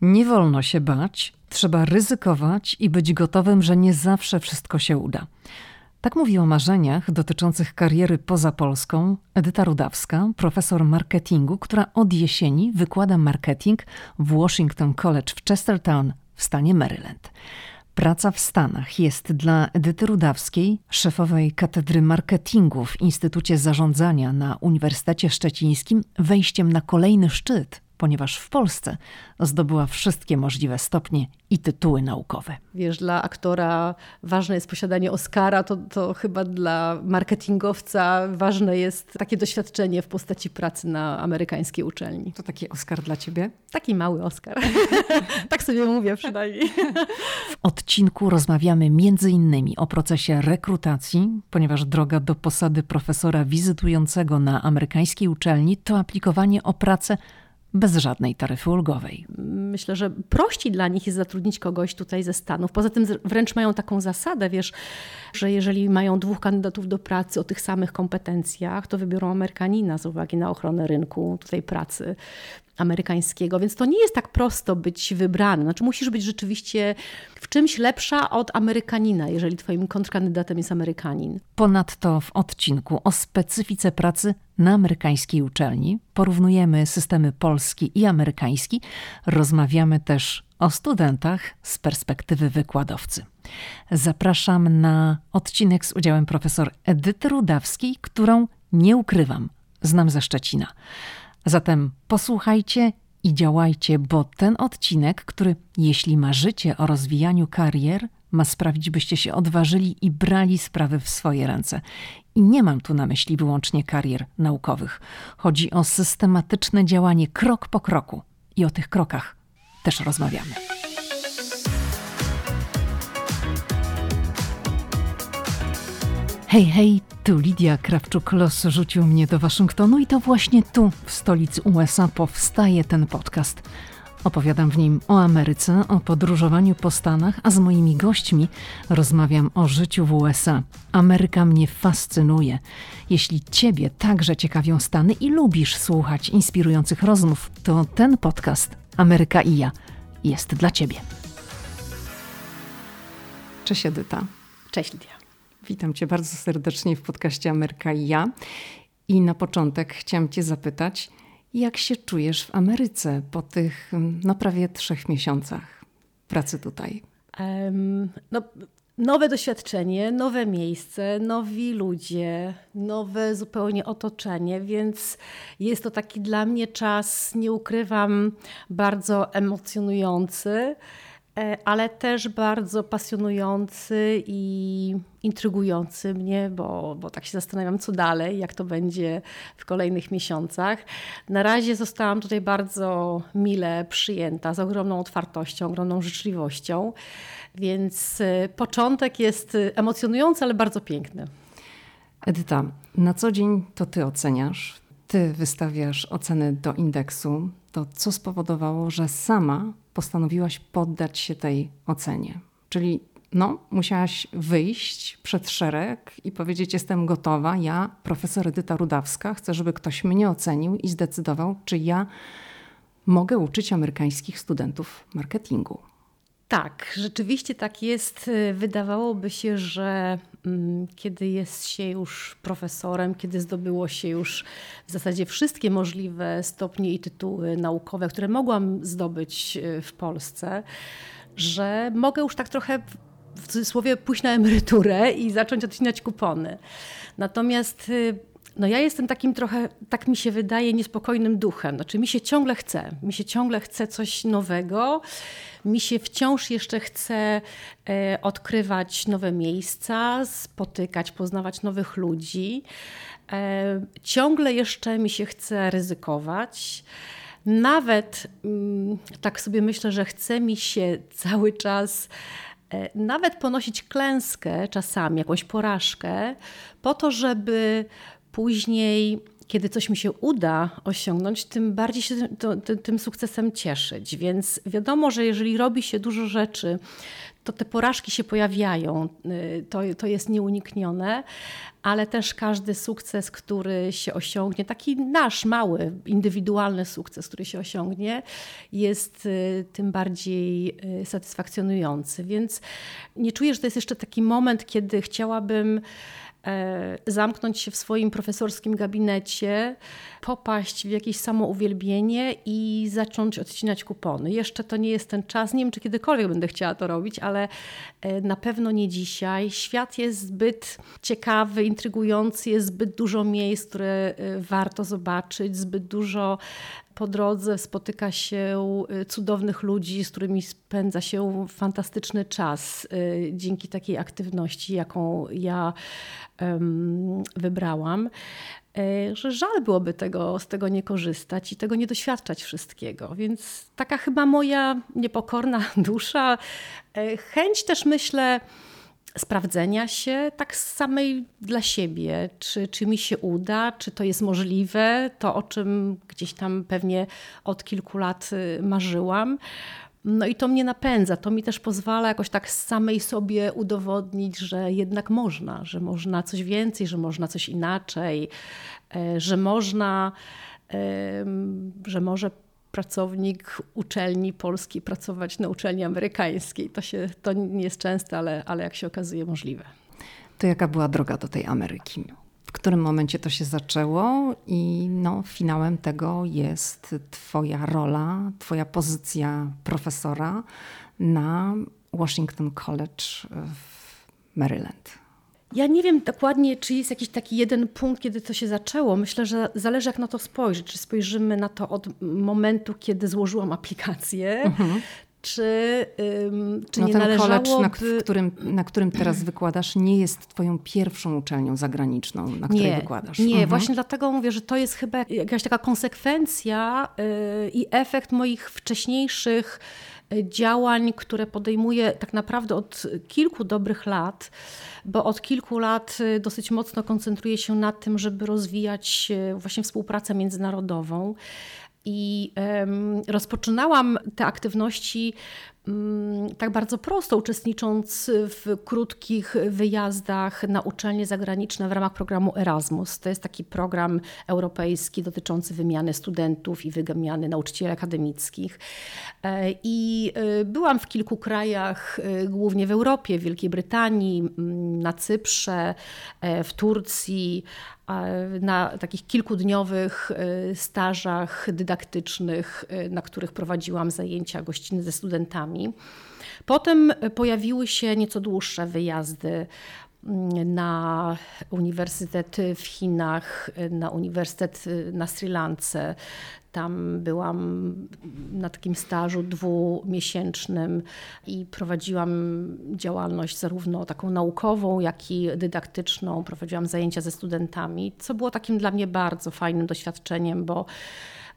Nie wolno się bać, trzeba ryzykować i być gotowym, że nie zawsze wszystko się uda. Tak mówi o marzeniach dotyczących kariery poza Polską Edyta Rudawska, profesor marketingu, która od jesieni wykłada marketing w Washington College w Chestertown w stanie Maryland. Praca w Stanach jest dla Edyty Rudawskiej, szefowej Katedry Marketingu w Instytucie Zarządzania na Uniwersytecie Szczecińskim, wejściem na kolejny szczyt ponieważ w Polsce zdobyła wszystkie możliwe stopnie i tytuły naukowe. Wiesz, dla aktora ważne jest posiadanie Oscara, to, to chyba dla marketingowca ważne jest takie doświadczenie w postaci pracy na amerykańskiej uczelni. To taki Oscar dla ciebie? Taki mały Oscar. tak sobie mówię przynajmniej. w odcinku rozmawiamy między innymi o procesie rekrutacji, ponieważ droga do posady profesora wizytującego na amerykańskiej uczelni to aplikowanie o pracę bez żadnej taryfy ulgowej. Myślę, że prościej dla nich jest zatrudnić kogoś tutaj ze Stanów. Poza tym wręcz mają taką zasadę, wiesz, że jeżeli mają dwóch kandydatów do pracy o tych samych kompetencjach, to wybiorą Amerykanina z uwagi na ochronę rynku tutaj pracy amerykańskiego, więc to nie jest tak prosto być wybrany. Znaczy musisz być rzeczywiście w czymś lepsza od Amerykanina, jeżeli twoim kontrkandydatem jest Amerykanin. Ponadto w odcinku o specyfice pracy na amerykańskiej uczelni porównujemy systemy polski i amerykański. Rozmawiamy też o studentach z perspektywy wykładowcy. Zapraszam na odcinek z udziałem profesor Edyty Rudawskiej, którą nie ukrywam, znam ze Szczecina. Zatem posłuchajcie i działajcie, bo ten odcinek, który, jeśli marzycie o rozwijaniu karier, ma sprawić, byście się odważyli i brali sprawy w swoje ręce. I nie mam tu na myśli wyłącznie karier naukowych. Chodzi o systematyczne działanie krok po kroku. I o tych krokach też rozmawiamy. Hej, hej, tu Lidia Krawczuk-Los rzucił mnie do Waszyngtonu i to właśnie tu, w stolicy USA, powstaje ten podcast. Opowiadam w nim o Ameryce, o podróżowaniu po Stanach, a z moimi gośćmi rozmawiam o życiu w USA. Ameryka mnie fascynuje. Jeśli Ciebie także ciekawią Stany i lubisz słuchać inspirujących rozmów, to ten podcast Ameryka i ja jest dla Ciebie. Cześć Edyta. Cześć Lidia. Witam Cię bardzo serdecznie w podcaście Ameryka i ja. I na początek chciałam Cię zapytać, jak się czujesz w Ameryce po tych no, prawie trzech miesiącach pracy tutaj? Um, no, nowe doświadczenie, nowe miejsce, nowi ludzie, nowe zupełnie otoczenie, więc jest to taki dla mnie czas, nie ukrywam, bardzo emocjonujący. E, ale też bardzo pasjonujący i intrygujący mnie, bo, bo tak się zastanawiam, co dalej, jak to będzie w kolejnych miesiącach. Na razie zostałam tutaj bardzo mile przyjęta, z ogromną otwartością, ogromną życzliwością, więc e, początek jest emocjonujący, ale bardzo piękny. Edyta, na co dzień to ty oceniasz, ty wystawiasz oceny do indeksu. To co spowodowało, że sama postanowiłaś poddać się tej ocenie. Czyli no, musiałaś wyjść przed szereg i powiedzieć: Jestem gotowa. Ja, profesor Edyta Rudawska, chcę, żeby ktoś mnie ocenił i zdecydował, czy ja mogę uczyć amerykańskich studentów marketingu. Tak, rzeczywiście tak jest. Wydawałoby się, że mm, kiedy jest się już profesorem, kiedy zdobyło się już w zasadzie wszystkie możliwe stopnie i tytuły naukowe, które mogłam zdobyć e, w Polsce, że mogę już tak trochę w cudzysłowie pójść na emeryturę i zacząć odcinać kupony. Natomiast y, no ja jestem takim trochę, tak mi się wydaje, niespokojnym duchem. Znaczy mi się ciągle chce, mi się ciągle chce coś nowego, mi się wciąż jeszcze chce e, odkrywać nowe miejsca, spotykać, poznawać nowych ludzi. E, ciągle jeszcze mi się chce ryzykować. Nawet mm, tak sobie myślę, że chce mi się cały czas e, nawet ponosić klęskę czasami, jakąś porażkę, po to, żeby później kiedy coś mi się uda osiągnąć, tym bardziej się to, tym sukcesem cieszyć. Więc wiadomo, że jeżeli robi się dużo rzeczy, to te porażki się pojawiają, y, to, to jest nieuniknione, ale też każdy sukces, który się osiągnie, taki nasz mały, indywidualny sukces, który się osiągnie, jest y, tym bardziej y, satysfakcjonujący. Więc nie czuję, że to jest jeszcze taki moment, kiedy chciałabym zamknąć się w swoim profesorskim gabinecie, popaść w jakieś samouwielbienie i zacząć odcinać kupony. Jeszcze to nie jest ten czas, nie wiem czy kiedykolwiek będę chciała to robić, ale e, na pewno nie dzisiaj. Świat jest zbyt ciekawy, intrygujący, jest zbyt dużo miejsc, które e, warto zobaczyć, zbyt dużo po drodze spotyka się y, cudownych ludzi, z którymi spędza się fantastyczny czas y, dzięki takiej aktywności, jaką ja wybrałam y, że żal byłoby tego, z tego nie korzystać i tego nie doświadczać wszystkiego. Więc taka chyba moja niepokorna dusza, chęć też myślę sprawdzenia się tak samej dla siebie, czy, czy mi się uda, czy to jest możliwe, to o czym gdzieś tam pewnie od kilku lat y, marzyłam. No i to mnie napędza, to mi też pozwala jakoś tak samej sobie udowodnić, że jednak można, że można coś więcej, że można coś inaczej, e, że można, że może pracownik uczelni polskiej pracować na uczelni amerykańskiej. To, się, to nie jest częste, ale, ale jak się okazuje możliwe. To jaka była droga do tej Ameryki? W którym momencie to się zaczęło i no, finałem tego jest twoja rola, twoja pozycja profesora na Washington College w Maryland. Ja nie wiem dokładnie, czy jest jakiś taki jeden punkt, kiedy to się zaczęło. Myślę, że zależy jak na to spojrzeć. Czy spojrzymy na to od momentu, kiedy złożyłam aplikację, mhm. czy, ym, czy no nie ten należałoby... na, którym, na którym teraz wykładasz, nie jest twoją pierwszą uczelnią zagraniczną, na której nie, wykładasz. Nie, mhm. właśnie dlatego mówię, że to jest chyba jakaś taka konsekwencja yy, i efekt moich wcześniejszych działań, które podejmuję tak naprawdę od kilku dobrych lat, bo od kilku lat y, dosyć mocno koncentruję się na tym, żeby rozwijać y, właśnie współpracę międzynarodową. I rozpoczynałam te aktywności tak bardzo prosto, uczestnicząc w krótkich wyjazdach na uczelnie zagraniczne w ramach programu Erasmus. To jest taki program europejski dotyczący wymiany studentów i wymiany nauczycieli akademickich. E, I e, byłam w kilku krajach, e, głównie w Europie, w Wielkiej Brytanii, mm, na Cyprze, w Turcji, na takich kilkudniowych stażach dydaktycznych, na których prowadziłam zajęcia gościnne ze studentami. Potem pojawiły się nieco dłuższe wyjazdy mm, na uniwersytet w Chinach, na uniwersytet na Sri Lance. Tam byłam na takim stażu dwumiesięcznym i prowadziłam działalność zarówno taką naukową, jak i dydaktyczną. Prowadziłam zajęcia ze studentami, co było takim dla mnie bardzo fajnym doświadczeniem, bo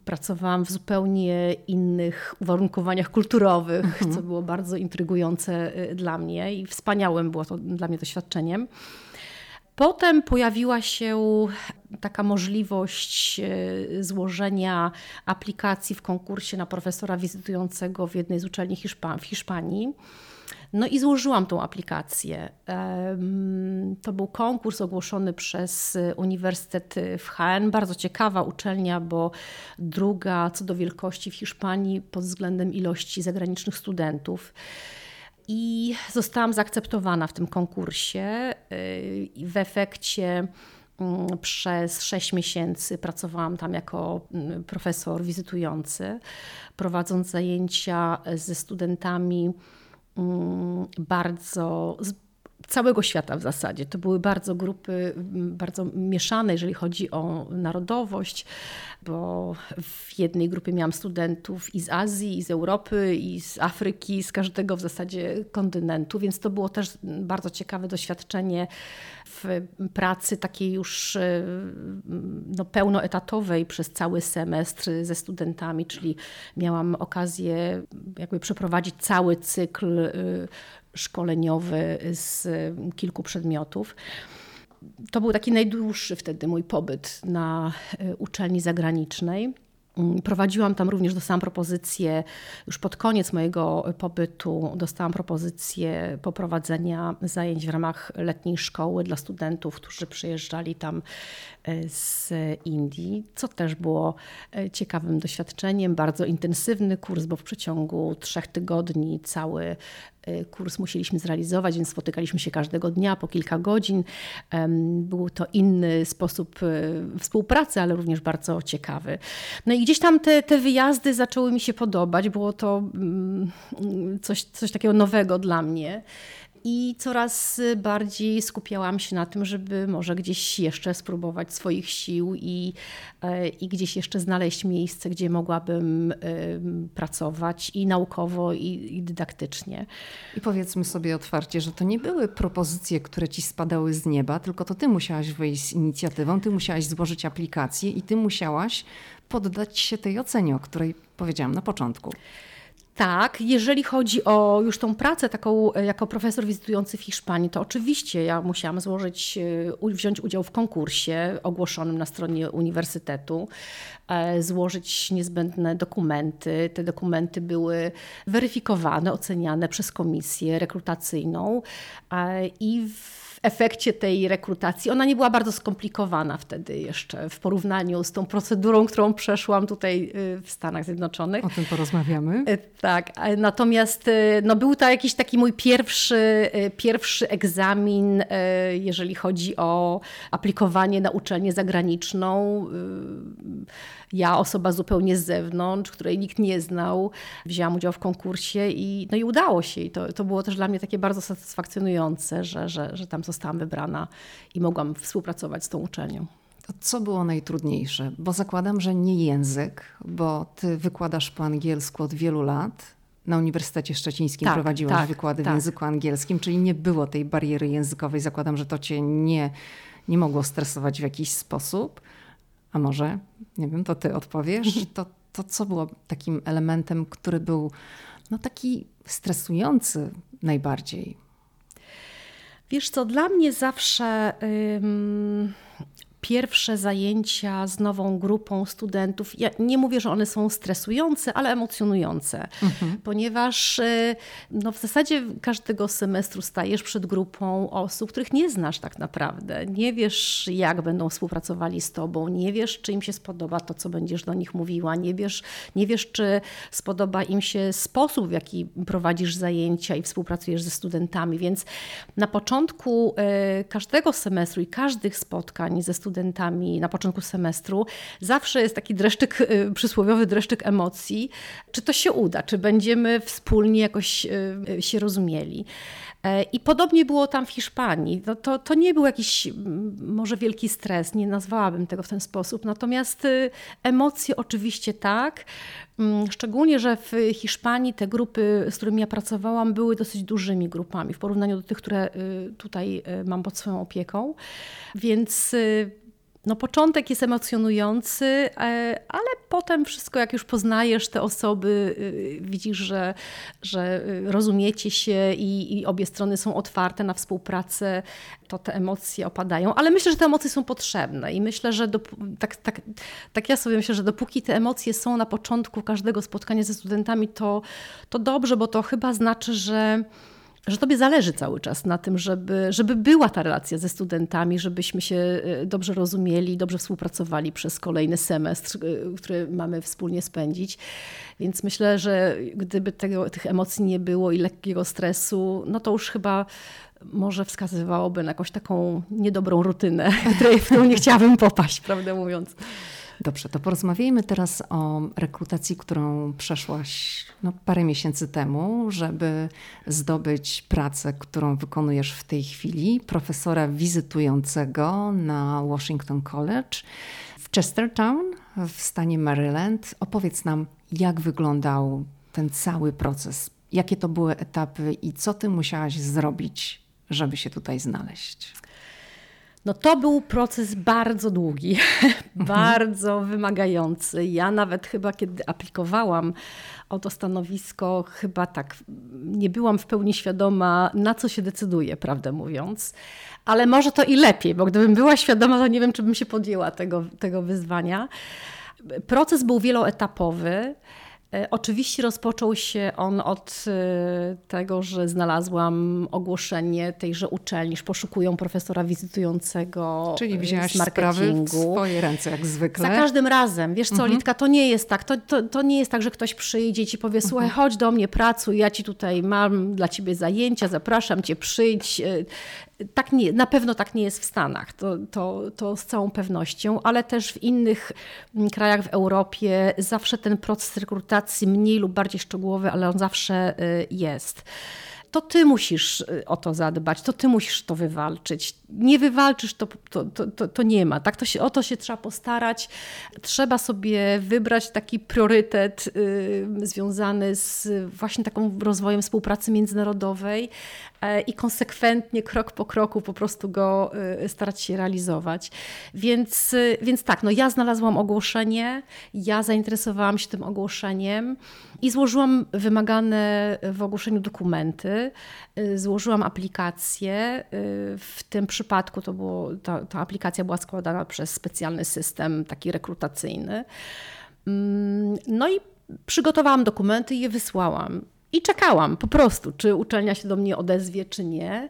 Pracowałam w zupełnie innych uwarunkowaniach kulturowych, mhm. co było bardzo intrygujące y, dla mnie i wspaniałym było to dla mnie doświadczeniem. Potem pojawiła się taka możliwość y, złożenia aplikacji w konkursie na profesora wizytującego w jednej z uczelni w Hiszpanii. No i złożyłam tą aplikację. To był konkurs ogłoszony przez Uniwersytet w HN. Bardzo ciekawa uczelnia, bo druga co do wielkości w Hiszpanii pod względem ilości zagranicznych studentów. I zostałam zaakceptowana w tym konkursie. Y, w efekcie mm, przez sześć miesięcy pracowałam tam jako mm, profesor wizytujący, prowadząc zajęcia ze studentami bardzo z całego świata w zasadzie. To były bardzo grupy, bardzo mieszane, jeżeli chodzi o narodowość, bo w jednej grupie miałam studentów i z Azji, i z Europy, i z Afryki, z każdego w zasadzie kontynentu, więc to było też bardzo ciekawe doświadczenie w pracy takiej już e, no, pełnoetatowej przez cały semestr ze studentami, czyli miałam okazję jakby przeprowadzić cały cykl e, szkoleniowy z kilku przedmiotów. to był taki najdłuższy wtedy mój pobyt na e, uczelni zagranicznej. Mm, prowadziłam tam również, dostałam propozycję, już pod koniec mojego pobytu, dostałam propozycję poprowadzenia zajęć w ramach letniej szkoły dla studentów, którzy przyjeżdżali tam e, z Indii, co też było e, ciekawym doświadczeniem. Bardzo intensywny kurs, bo w przeciągu trzech tygodni cały kurs musieliśmy zrealizować, więc spotykaliśmy się każdego dnia po kilka godzin. Był to inny sposób y, współpracy, ale również bardzo ciekawy. No i gdzieś tam te, te wyjazdy zaczęły mi się podobać. Było to mm, coś, coś takiego nowego dla mnie i coraz bardziej skupiałam się na tym, żeby może gdzieś jeszcze spróbować swoich sił i, e, i gdzieś jeszcze znaleźć miejsce, gdzie mogłabym pracować i naukowo, i, i dydaktycznie. I powiedzmy sobie otwarcie, że to nie były propozycje, które ci spadały z nieba, tylko to ty musiałaś wyjść z inicjatywą, ty musiałaś złożyć aplikację i ty musiałaś poddać się tej ocenie, o której powiedziałam na początku. Tak, jeżeli chodzi o już tą pracę taką e, jako profesor wizytujący w Hiszpanii, to oczywiście ja musiałam złożyć, e, wziąć udział w konkursie ogłoszonym na stronie uniwersytetu, e, złożyć niezbędne dokumenty. Te dokumenty były weryfikowane, oceniane przez komisję rekrutacyjną i w efekcie tej rekrutacji. Ona nie była bardzo skomplikowana wtedy jeszcze w porównaniu z tą procedurą, którą przeszłam tutaj y, w Stanach Zjednoczonych. O tym porozmawiamy. Y, tak, natomiast y, no, był to jakiś taki mój pierwszy, pierwszy egzamin, jeżeli chodzi o aplikowanie na uczelnię zagraniczną ja, osoba zupełnie z zewnątrz, której nikt nie znał, wzięłam udział w konkursie i, no i udało się. I to, to było też dla mnie takie bardzo satysfakcjonujące, że, że, że tam zostałam wybrana i mogłam współpracować z tą uczelnią. To co było najtrudniejsze? Bo zakładam, że nie język, bo ty wykładasz po angielsku od wielu lat. Na Uniwersytecie Szczecińskim tak, prowadziłaś tak, wykłady tak. w języku angielskim, czyli nie było tej bariery językowej. Zakładam, że to cię nie, nie mogło stresować w jakiś sposób. A może, nie wiem, to ty odpowiesz, to, to co było takim elementem, który był no, taki stresujący najbardziej? Wiesz co, dla mnie zawsze pierwsze zajęcia z nową grupą studentów, ja nie mówię, że one są stresujące, ale emocjonujące, mhm. ponieważ y, no, w zasadzie każdego semestru stajesz przed grupą osób, których nie znasz tak naprawdę. Nie wiesz, jak będą współpracowali z tobą, nie wiesz, czy im się spodoba to, co będziesz do nich mówiła, nie wiesz, nie wiesz czy spodoba im się sposób, w jaki prowadzisz zajęcia i współpracujesz ze studentami. Więc na początku y, każdego semestru i każdych spotkań ze studentami, studentami na początku semestru, zawsze jest taki dreszczyk, y, przysłowiowy dreszczyk emocji, czy to się uda, czy będziemy wspólnie jakoś y, y, się rozumieli. E, I podobnie było tam w Hiszpanii. To, to, to, nie był jakiś może wielki stres, nie nazwałabym tego w ten sposób. Natomiast emocje oczywiście tak. Mm, szczególnie, że w Hiszpanii te grupy, z którymi ja pracowałam, były dosyć dużymi grupami w porównaniu do tych, które tutaj mam pod swoją opieką. Więc no początek jest emocjonujący, e, ale potem wszystko, jak już poznajesz te osoby, y, widzisz, że, że y, rozumiecie się i, i obie strony są otwarte na współpracę, to te emocje opadają. Ale myślę, że te emocje są potrzebne i myślę, że tak, tak, tak ja sobie myślę, że dopóki te emocje są na początku każdego spotkania ze studentami, to, to dobrze, bo to chyba znaczy, że że tobie zależy cały czas na tym, żeby, żeby była ta relacja ze studentami, żebyśmy się e, dobrze rozumieli, dobrze współpracowali przez kolejny semestr, e, który mamy wspólnie spędzić. Więc myślę, że gdyby tego, tych emocji nie było i lekkiego stresu, no to już chyba może wskazywałoby na jakąś taką niedobrą rutynę, której, w którą nie chciałabym popaść, prawdę mówiąc. Dobrze, to porozmawiajmy teraz o rekrutacji, którą przeszłaś no, parę miesięcy temu, żeby zdobyć pracę, którą wykonujesz w tej chwili, profesora wizytującego na Washington College w Chestertown w stanie Maryland. Opowiedz nam, jak wyglądał ten cały proces, jakie to były etapy i co ty musiałaś zrobić, żeby się tutaj znaleźć. No to był proces bardzo długi, bardzo wymagający. Ja nawet chyba kiedy aplikowałam o to stanowisko, chyba tak nie byłam w pełni świadoma, na co się decyduje, prawdę mówiąc. Ale może to i lepiej, bo gdybym była świadoma, to nie wiem, czy bym się podjęła tego, tego wyzwania. Proces był wieloetapowy. E, oczywiście rozpoczął się on od e, tego, że znalazłam ogłoszenie tejże uczelni, że poszukują profesora wizytującego Czyli wzięłaś z marketingu. sprawy w swoje ręce, jak zwykle. Za każdym razem. Wiesz co, mhm. Litka, to nie jest tak. To, to, to nie jest tak, że ktoś przyjdzie i ci powie, słuchaj, mhm. chodź do mnie, pracuj, ja ci tutaj mam dla ciebie zajęcia, zapraszam cię, przyjdź, e, tak nie, na pewno tak nie jest w Stanach, to, to, to z całą pewnością, ale też w innych mm, krajach w Europie zawsze ten proces rekrutacji mniej lub bardziej szczegółowy, ale on zawsze y, jest to ty musisz y, o to zadbać, to ty musisz to wywalczyć. Nie wywalczysz, to, to, to, to nie ma. Tak? To się, o to się trzeba postarać. Trzeba sobie wybrać taki priorytet y, związany z właśnie taką rozwojem współpracy międzynarodowej y, i konsekwentnie, krok po kroku po prostu go y, starać się realizować. Więc, y, więc tak, no ja znalazłam ogłoszenie, ja zainteresowałam się tym ogłoszeniem i złożyłam wymagane w ogłoszeniu dokumenty. Złożyłam aplikację. W tym przypadku to było, ta, ta aplikacja była składana przez specjalny system taki rekrutacyjny. Mm, no i przygotowałam dokumenty i je wysłałam. I czekałam po prostu, czy uczelnia się do mnie odezwie, czy nie.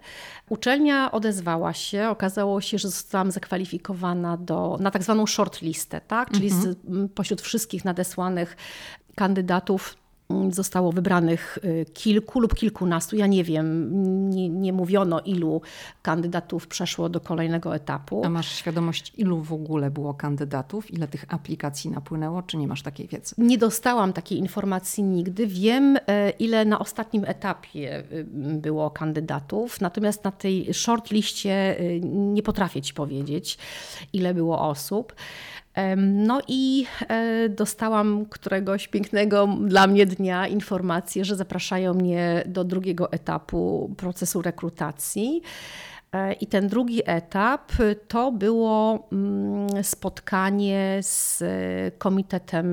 Uczelnia odezwała się. Okazało się, że zostałam zakwalifikowana do, na tak zwaną shortlistę, tak? czyli mhm. z, pośród wszystkich nadesłanych kandydatów zostało wybranych y, kilku lub kilkunastu, ja nie wiem, nie, nie, mówiono ilu kandydatów przeszło do kolejnego etapu. A masz świadomość, ilu w ogóle było kandydatów, ile tych aplikacji napłynęło, czy nie masz takiej wiedzy? Nie dostałam takiej informacji nigdy. Wiem, e, ile na ostatnim etapie y, było kandydatów, natomiast na tej shortliście y, nie potrafię ci powiedzieć, ile było osób. No i e, dostałam któregoś pięknego dla mnie dnia informację, że zapraszają mnie do drugiego etapu procesu rekrutacji. E, I ten drugi etap to było mm, spotkanie z komitetem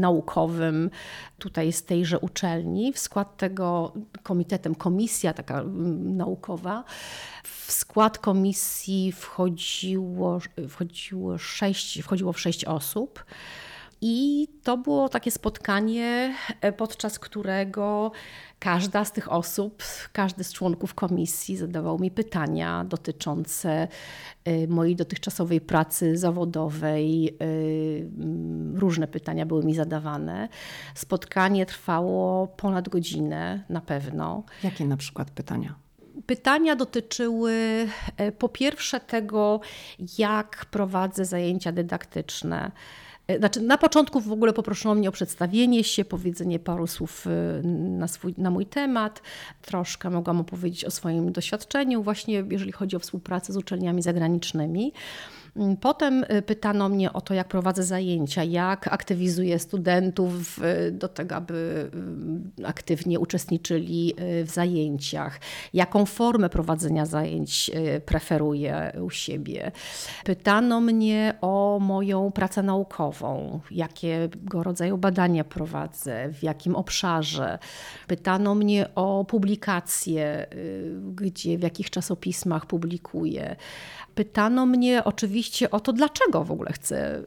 naukowym tutaj z tejże uczelni. W skład tego komitetem, komisja taka mm, naukowa, w skład komisji wchodziło, wchodziło, sześć, wchodziło w sześć osób. I to było takie spotkanie, e, podczas którego każda z tych osób, każdy z członków komisji zadawał mi pytania dotyczące e, mojej dotychczasowej pracy zawodowej. E, różne pytania były mi zadawane. Spotkanie trwało ponad godzinę na pewno. Jakie na przykład pytania? Pytania dotyczyły po pierwsze tego, jak prowadzę zajęcia dydaktyczne E, znaczy, na początku w ogóle poproszono mnie o przedstawienie się, powiedzenie paru słów e, na, swój, na mój temat. Troszkę mogłam opowiedzieć o swoim doświadczeniu, właśnie jeżeli chodzi o współpracę z uczelniami zagranicznymi. Mm, potem y, pytano mnie o to, jak prowadzę zajęcia, jak aktywizuję studentów do tego, aby y, aktywnie uczestniczyli y, w zajęciach, jaką formę prowadzenia zajęć preferuję u siebie. Pytano mnie o moją pracę naukową, jakiego rodzaju badania prowadzę, w jakim obszarze. Pytano mnie o publikacje, gdzie, w jakich czasopismach publikuję. Pytano mnie oczywiście o to, dlaczego w ogóle chcę,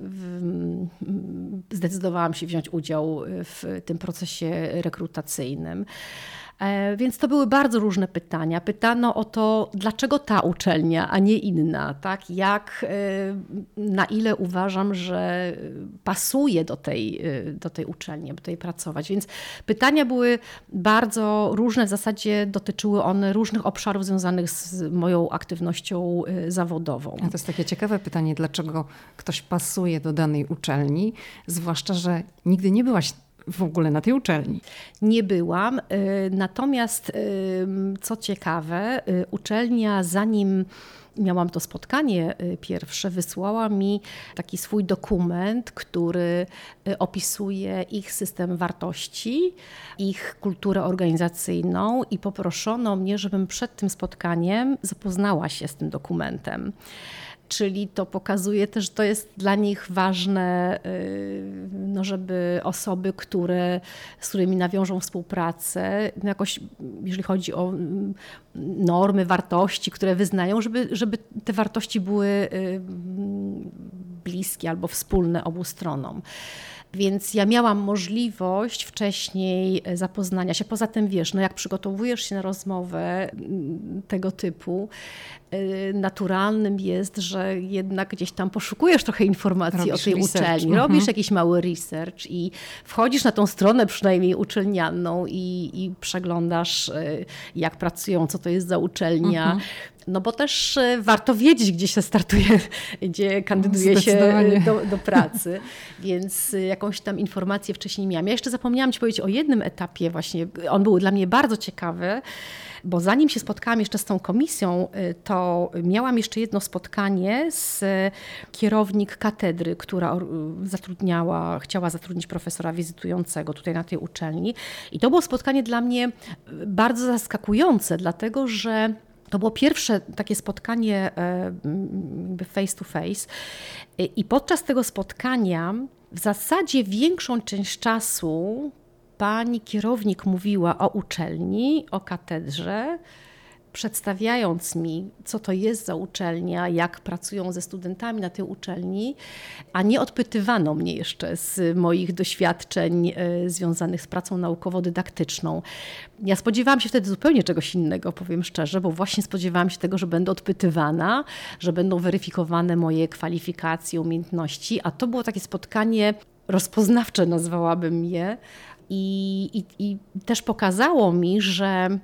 zdecydowałam się wziąć udział w tym procesie rekrutacyjnym. E, więc to były bardzo różne pytania. Pytano o to, dlaczego ta uczelnia, a nie inna, tak? Jak, e, na ile uważam, że pasuje do tej, e, do tej uczelni, aby tutaj pracować. Więc pytania były bardzo różne, w zasadzie dotyczyły one różnych obszarów związanych z moją aktywnością zawodową. A to jest takie ciekawe pytanie, dlaczego ktoś pasuje do danej uczelni, zwłaszcza, że nigdy nie byłaś w ogóle na tej uczelni. Nie byłam. Natomiast co ciekawe, uczelnia zanim miałam to spotkanie y, pierwsze, wysłała mi taki swój dokument, który y, opisuje ich system wartości, ich kulturę organizacyjną i poproszono mnie, żebym przed tym spotkaniem zapoznała się z tym dokumentem. Czyli to pokazuje też, że to jest dla nich ważne, y, no żeby osoby, które, z którymi nawiążą współpracę, no jakoś, jeżeli chodzi o mm, normy, wartości, które wyznają, żeby, żeby te wartości były y, bliskie albo wspólne obu stronom. Więc ja miałam możliwość wcześniej zapoznania się. Poza tym, wiesz, no jak przygotowujesz się na rozmowę mm, tego typu, y, naturalnym jest, że jednak gdzieś tam poszukujesz trochę informacji robisz o tej research. uczelni, mhm. robisz jakiś mały research i wchodzisz na tą stronę przynajmniej uczelnianą i, i przeglądasz, y, jak pracują, co to jest za uczelnia. Mhm. No bo też e, warto wiedzieć, gdzie się startuje, gdzie kandyduje się e, do, do, pracy, więc e, jakąś tam informację wcześniej miałam. Ja jeszcze zapomniałam Ci powiedzieć o jednym etapie właśnie, on był dla mnie bardzo ciekawy, bo zanim się spotkałam jeszcze z tą komisją, to miałam jeszcze jedno spotkanie z kierownik katedry, która zatrudniała, chciała zatrudnić profesora wizytującego tutaj na tej uczelni. I to było spotkanie dla mnie bardzo zaskakujące, dlatego że to było pierwsze takie spotkanie e, face to face. I podczas tego spotkania w zasadzie większą część czasu pani kierownik mówiła o uczelni, o katedrze, przedstawiając mi, co to jest za uczelnia, jak pracują ze studentami na tej uczelni, a nie odpytywano mnie jeszcze z moich doświadczeń e, związanych z pracą naukowo-dydaktyczną. Ja spodziewałam się wtedy zupełnie czegoś innego, powiem szczerze, bo właśnie spodziewałam się tego, że będę odpytywana, że będą weryfikowane moje kwalifikacje, umiejętności, a to było takie spotkanie rozpoznawcze, nazwałabym je. I, i, i też pokazało mi, że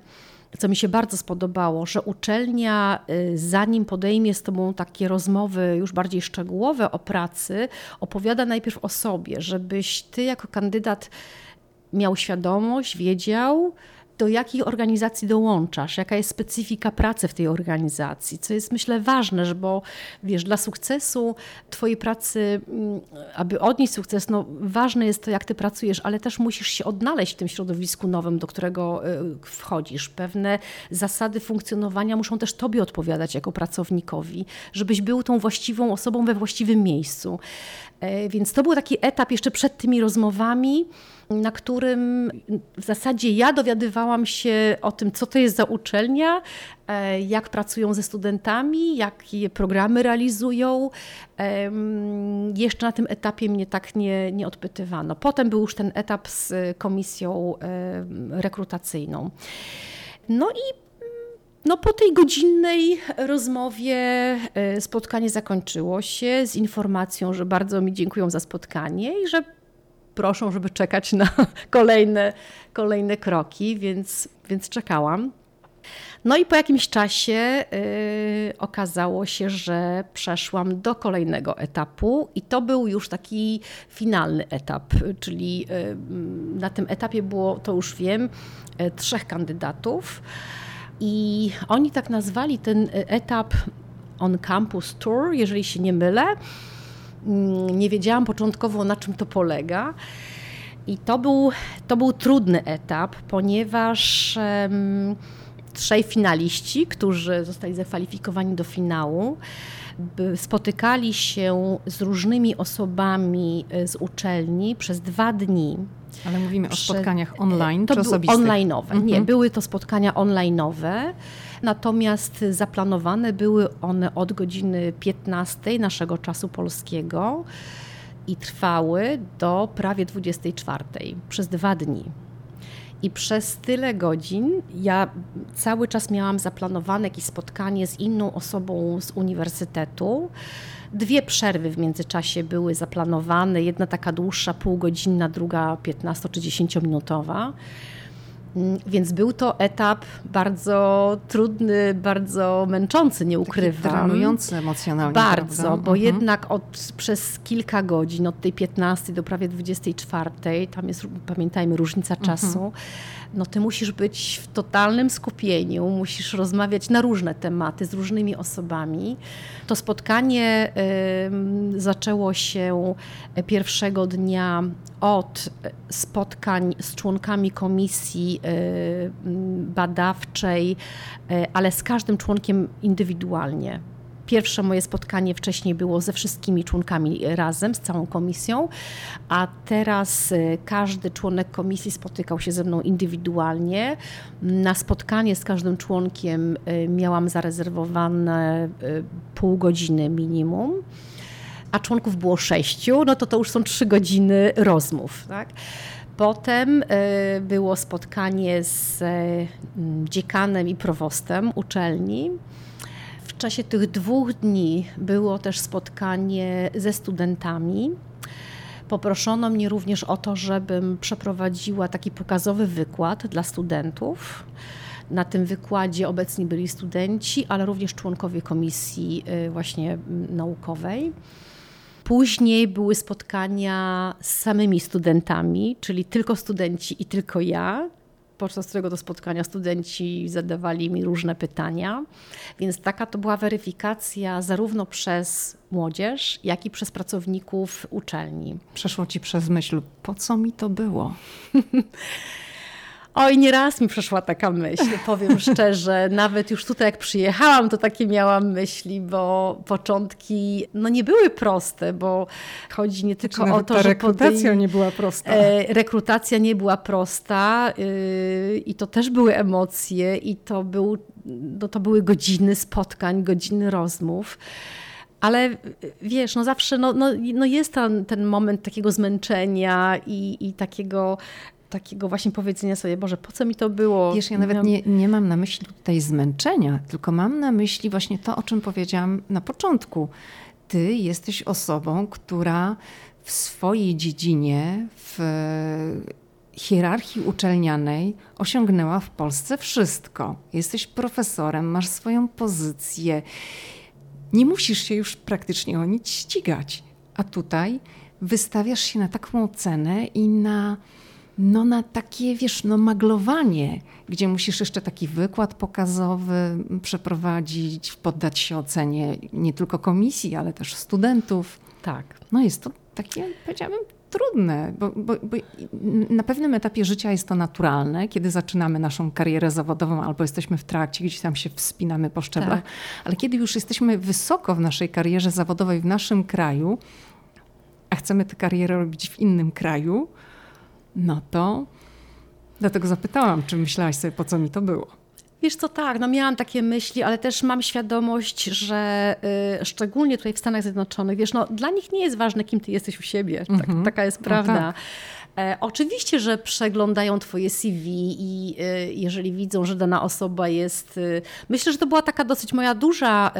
co mi się bardzo spodobało, że uczelnia, y, zanim podejmie z Tobą takie rozmowy już bardziej szczegółowe o pracy, opowiada najpierw o sobie, żebyś Ty jako kandydat miał świadomość, wiedział, do jakiej organizacji dołączasz, jaka jest specyfika pracy w tej organizacji, co jest myślę ważne, bo wiesz, dla sukcesu twojej pracy, mm, aby odnieść sukces, no ważne jest to, jak ty pracujesz, ale też musisz się odnaleźć w tym środowisku nowym, do którego y, wchodzisz. Pewne zasady funkcjonowania muszą też tobie odpowiadać jako pracownikowi, żebyś był tą właściwą osobą we właściwym miejscu. E, więc to był taki etap jeszcze przed tymi rozmowami, na którym w zasadzie ja dowiadywałam się o tym, co to jest za uczelnia, e, jak pracują ze studentami, jakie programy realizują. Jeszcze na tym etapie mnie tak nie, nie odpytywano. Potem był już ten etap z komisją rekrutacyjną. No i no, po tej godzinnej rozmowie e, spotkanie zakończyło się z informacją, że bardzo mi dziękują za spotkanie i że proszą, żeby czekać na kolejne, kolejne kroki, więc, więc czekałam. No i po jakimś czasie yy, okazało się, że przeszłam do kolejnego etapu i to był już taki finalny etap, czyli yy, na tym etapie było, to już wiem, yy, trzech kandydatów. I oni tak nazwali ten etap on campus tour, jeżeli się nie mylę. Mm, nie wiedziałam początkowo, na czym to polega. I to był, to był trudny etap, ponieważ um, trzej finaliści, którzy zostali zakwalifikowani do finału, spotykali się z różnymi osobami e, z uczelni przez dwa dni. Ale mówimy o spotkaniach online to czy osobistych? Online'owe. Mhm. Nie, były to spotkania online'owe. Natomiast zaplanowane były one od godziny 15 naszego czasu polskiego i trwały do prawie 24 przez dwa dni. I przez tyle godzin ja cały czas miałam zaplanowane jakieś spotkanie z inną osobą z uniwersytetu. Dwie przerwy w międzyczasie były zaplanowane, jedna taka dłuższa, półgodzinna, druga 15 czy 10 minutowa. Mm, więc był to etap bardzo trudny, bardzo męczący, nie ukrywam. Taki trenujący emocjonalnie. Bardzo, prawda? bo Mhm. jednak od, przez kilka godzin, od tej 15 do prawie 24, tam jest, pamiętajmy, różnica Mhm. No ty musisz być w totalnym skupieniu, musisz rozmawiać na różne tematy z różnymi osobami. To spotkanie zaczęło się pierwszego dnia od spotkań z członkami komisji ym, badawczej, ale z każdym członkiem indywidualnie. Pierwsze moje spotkanie wcześniej było ze wszystkimi członkami razem, z całą komisją, a teraz y, każdy członek komisji spotykał się ze mną indywidualnie. Na spotkanie z każdym członkiem y, miałam zarezerwowane y, pół godziny minimum a członków było sześciu, no to to już są trzy godziny rozmów. Tak? Potem było spotkanie z dziekanem i prowostem uczelni. W czasie tych dwóch dni było też spotkanie ze studentami. Poproszono mnie również o to, żebym przeprowadziła taki pokazowy wykład dla studentów. Na tym wykładzie obecni byli studenci, ale również członkowie komisji y, właśnie mm, naukowej. Później były spotkania z samymi studentami, czyli tylko studenci i tylko ja. Podczas którego to spotkania studenci zadawali mi różne pytania. Więc taka to była weryfikacja zarówno przez młodzież, jak i przez pracowników uczelni. Przeszło ci przez myśl, po co mi to było? Oj, nieraz mi przeszła taka myśl, powiem szczerze. Nawet już tutaj jak przyjechałam, to takie miałam myśli, bo początki no nie były proste, bo chodzi nie tylko Znaczy, o to, ta że rekrutacja podej- nie była prosta. E, rekrutacja nie była prosta yy, i to też były emocje i to, był, no to były godziny spotkań, godziny rozmów. Ale wiesz, no zawsze no, no, no jest ten, ten moment takiego zmęczenia i, i takiego, takiego właśnie powiedzenia sobie, Boże, po co mi to było? Wiesz, ja nawet Miałam- nie, nie mam na myśli tutaj zmęczenia, tylko mam na myśli właśnie to, o czym powiedziałam na początku. Ty jesteś osobą, która w swojej dziedzinie, w hierarchii uczelnianej osiągnęła w Polsce wszystko. Jesteś profesorem, masz swoją pozycję. Nie musisz się już praktycznie o nic ścigać. A tutaj wystawiasz się na taką cenę i na no na takie, wiesz, no maglowanie, gdzie musisz jeszcze taki wykład pokazowy przeprowadzić, poddać się ocenie nie tylko komisji, ale też studentów. Tak. No jest to takie, powiedziałabym, trudne, bo, bo, bo na pewnym etapie życia jest to naturalne, kiedy zaczynamy naszą karierę zawodową albo jesteśmy w trakcie, gdzieś tam się wspinamy po szczeblach, Tak. ale kiedy już jesteśmy wysoko w naszej karierze zawodowej w naszym kraju, a chcemy tę karierę robić w innym kraju, no to dlatego zapytałam, czy myślałaś sobie, po co mi to było? Wiesz co, tak, no miałam takie myśli, ale też mam świadomość, że y, szczególnie tutaj w Stanach Zjednoczonych, wiesz, no dla nich nie jest ważne, kim ty jesteś u siebie. Tak, taka jest No prawda. tak. E, oczywiście, że przeglądają twoje CV i y, jeżeli widzą, że dana osoba jest... Y, myślę, że to była taka dosyć moja duża,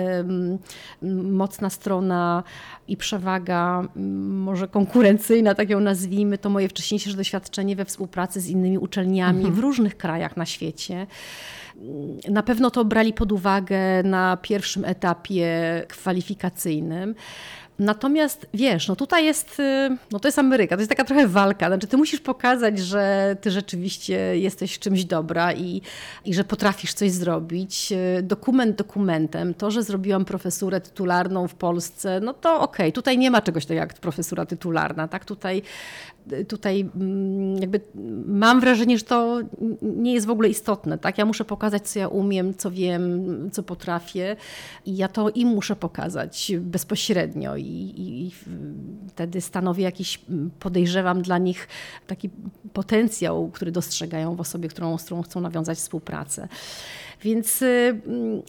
mocna strona i przewaga, m, może konkurencyjna, tak ją nazwijmy, to moje wcześniejsze doświadczenie we współpracy z innymi uczelniami w różnych krajach na świecie. Na pewno to brali pod uwagę na pierwszym etapie kwalifikacyjnym. Natomiast wiesz, no tutaj jest, y, no to jest Ameryka, to jest taka trochę walka. Znaczy, ty musisz pokazać, że ty rzeczywiście jesteś czymś dobra i, i że potrafisz coś zrobić. Y, Dokument dokumentem. To, że zrobiłam profesurę tytularną w Polsce, no to okej, tutaj nie ma czegoś takiego jak profesura tytularna, tak? Tutaj, tutaj mm, jakby mam wrażenie, że to nie jest w ogóle istotne, tak? Ja muszę pokazać, co ja umiem, co wiem, co potrafię i ja to im muszę pokazać bezpośrednio i, i, wtedy stanowię jakiś, podejrzewam dla nich taki potencjał, który dostrzegają w osobie, którą, z którą chcą nawiązać współpracę. Więc y,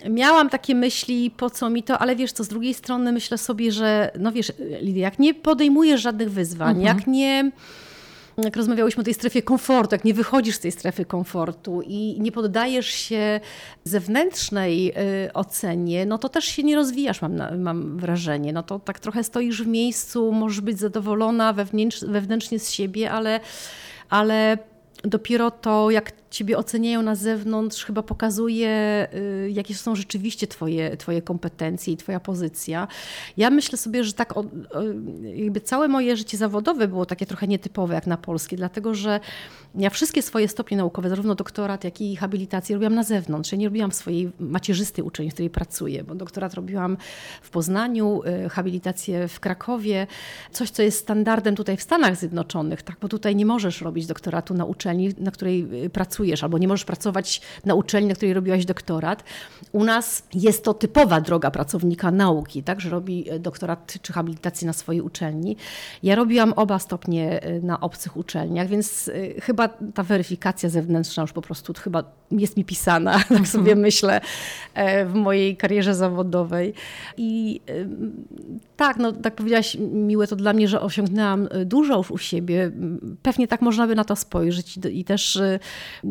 miałam takie myśli, po co mi to, ale wiesz co, z drugiej strony myślę sobie, że no wiesz, Lidia, jak nie podejmujesz żadnych wyzwań, jak nie jak rozmawiałyśmy o tej strefie komfortu, jak nie wychodzisz z tej strefy komfortu i nie poddajesz się zewnętrznej y, ocenie, no to też się nie rozwijasz, mam, mam wrażenie. No to tak trochę stoisz w miejscu, możesz być zadowolona wewnętrz, wewnętrznie z siebie, ale, ale dopiero to, jak ciebie oceniają na zewnątrz, chyba pokazuje, y, jakie są rzeczywiście twoje, twoje kompetencje i twoja pozycja. Ja myślę sobie, że tak jakby całe moje życie zawodowe było takie trochę nietypowe jak na polskie, dlatego że ja wszystkie swoje stopnie naukowe, zarówno doktorat, jak i habilitację robiłam na zewnątrz. Ja nie robiłam swojej macierzystej uczelni, w której pracuję, bo doktorat robiłam w Poznaniu, y, habilitację w Krakowie, coś, co jest standardem tutaj w Stanach Zjednoczonych, tak? bo tutaj nie możesz robić doktoratu na uczelni, na której y, pracujesz, albo nie możesz pracować na uczelni, na której robiłaś doktorat. U nas jest to typowa droga pracownika nauki, tak? że robi y, doktorat czy habilitację na swojej uczelni. Ja robiłam oba stopnie na obcych uczelniach, więc chyba ta weryfikacja zewnętrzna już po prostu chyba jest mi pisana, tak sobie mhm. myślę, e, w mojej karierze zawodowej. I tak, no tak powiedziałaś, miłe to dla mnie, że osiągnęłam e, dużo już u siebie. Pewnie tak można by na to spojrzeć i też e,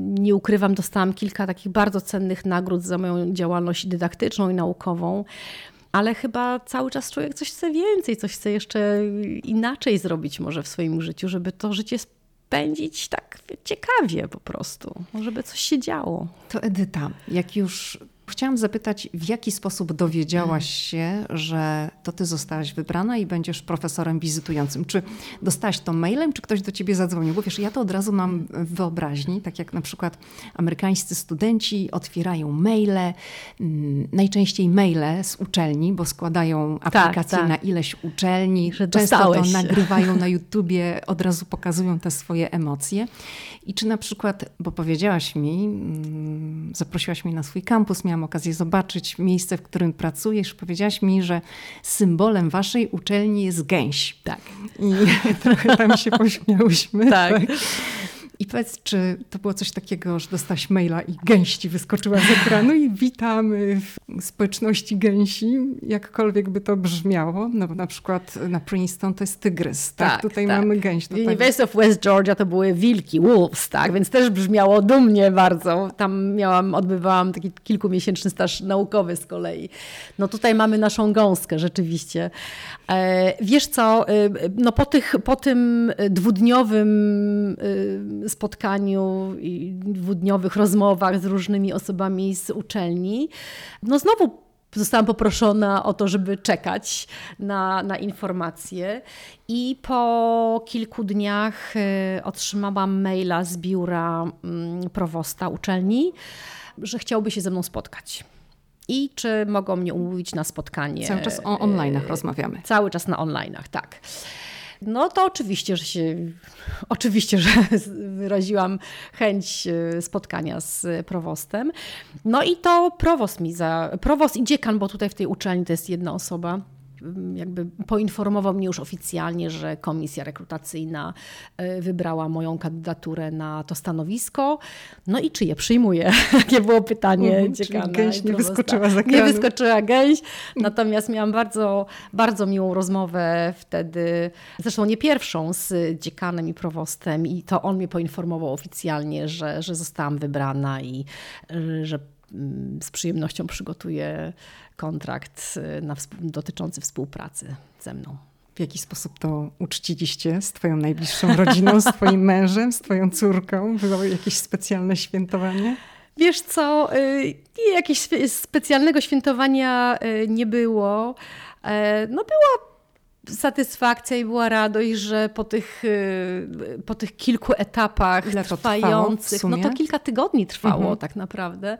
nie ukrywam, dostałam kilka takich bardzo cennych nagród za moją działalność dydaktyczną i naukową ale chyba cały czas człowiek coś chce więcej, coś chce jeszcze inaczej zrobić może w swoim życiu, żeby to życie spędzić tak ciekawie po prostu, żeby coś się działo. To Edyta, jak już Chciałam zapytać, w jaki sposób dowiedziałaś się, że to ty zostałaś wybrana i będziesz profesorem wizytującym? Czy dostałaś to mailem, czy ktoś do ciebie zadzwonił? Bo wiesz, ja to od razu mam w wyobraźni, tak jak na przykład amerykańscy studenci otwierają maile, mm, najczęściej maile z uczelni, bo składają aplikacje tak, tak. na ileś uczelni, że często to nagrywają na YouTubie, od razu pokazują te swoje emocje. I czy na przykład, bo powiedziałaś mi, mm, zaprosiłaś mnie na swój kampus, miałam okazję zobaczyć miejsce, w którym pracujesz. Powiedziałaś mi, że symbolem waszej uczelni jest gęś. Tak. I trochę tam się pośmiałyśmy. tak. tak. I powiedz, czy to było coś takiego, że dostałaś maila i gęści wyskoczyła z ekranu i witamy w społeczności gęsi, jakkolwiek by to brzmiało. No bo na przykład na Princeton to jest tygrys, tak? tak Tutaj tak. mamy gęś. W University of West Georgia to były wilki, wolves, tak? Więc też brzmiało dumnie bardzo. Tam miałam, odbywałam taki kilkumiesięczny staż naukowy z kolei. No tutaj mamy naszą gąskę rzeczywiście. E, wiesz co, e, no po, tych, po tym dwudniowym e, spotkaniu i dwudniowych rozmowach z różnymi osobami z uczelni, no znowu zostałam poproszona o to, żeby czekać na, na informacje. I po kilku dniach otrzymałam maila z biura mm, prowosta uczelni, że chciałby się ze mną spotkać i czy mogą mnie umówić na spotkanie. Cały czas o online'ach rozmawiamy. Cały czas na online'ach, tak. No to oczywiście, że się, oczywiście, że wyraziłam chęć e, spotkania z prowostem. No i to prowost mi za, prowost i dziekan, bo tutaj w tej uczelni to jest jedna osoba, jakby poinformował mnie już oficjalnie, że komisja rekrutacyjna e, wybrała moją kandydaturę na to stanowisko. No i czy je przyjmuję? Takie było pytanie mhm, dziekana. gęś nie wyskoczyła za Nie wyskoczyła gęś, natomiast miałam bardzo, bardzo miłą rozmowę wtedy, zresztą nie pierwszą z dziekanem i prowostem i to on mnie poinformował oficjalnie, że, że zostałam wybrana i e, że mm, z przyjemnością przygotuję kontrakt y, na, dotyczący współpracy ze mną. W jaki sposób to uczciliście z Twoją najbliższą rodziną, z Twoim mężem, z Twoją córką? Było jakieś specjalne świętowanie? Wiesz co, y, jakiegoś specjalnego świętowania y, nie było. E, no była satysfakcja i była radość, że po tych, po tych kilku etapach Ile trwających, no to kilka tygodni trwało mhm. tak naprawdę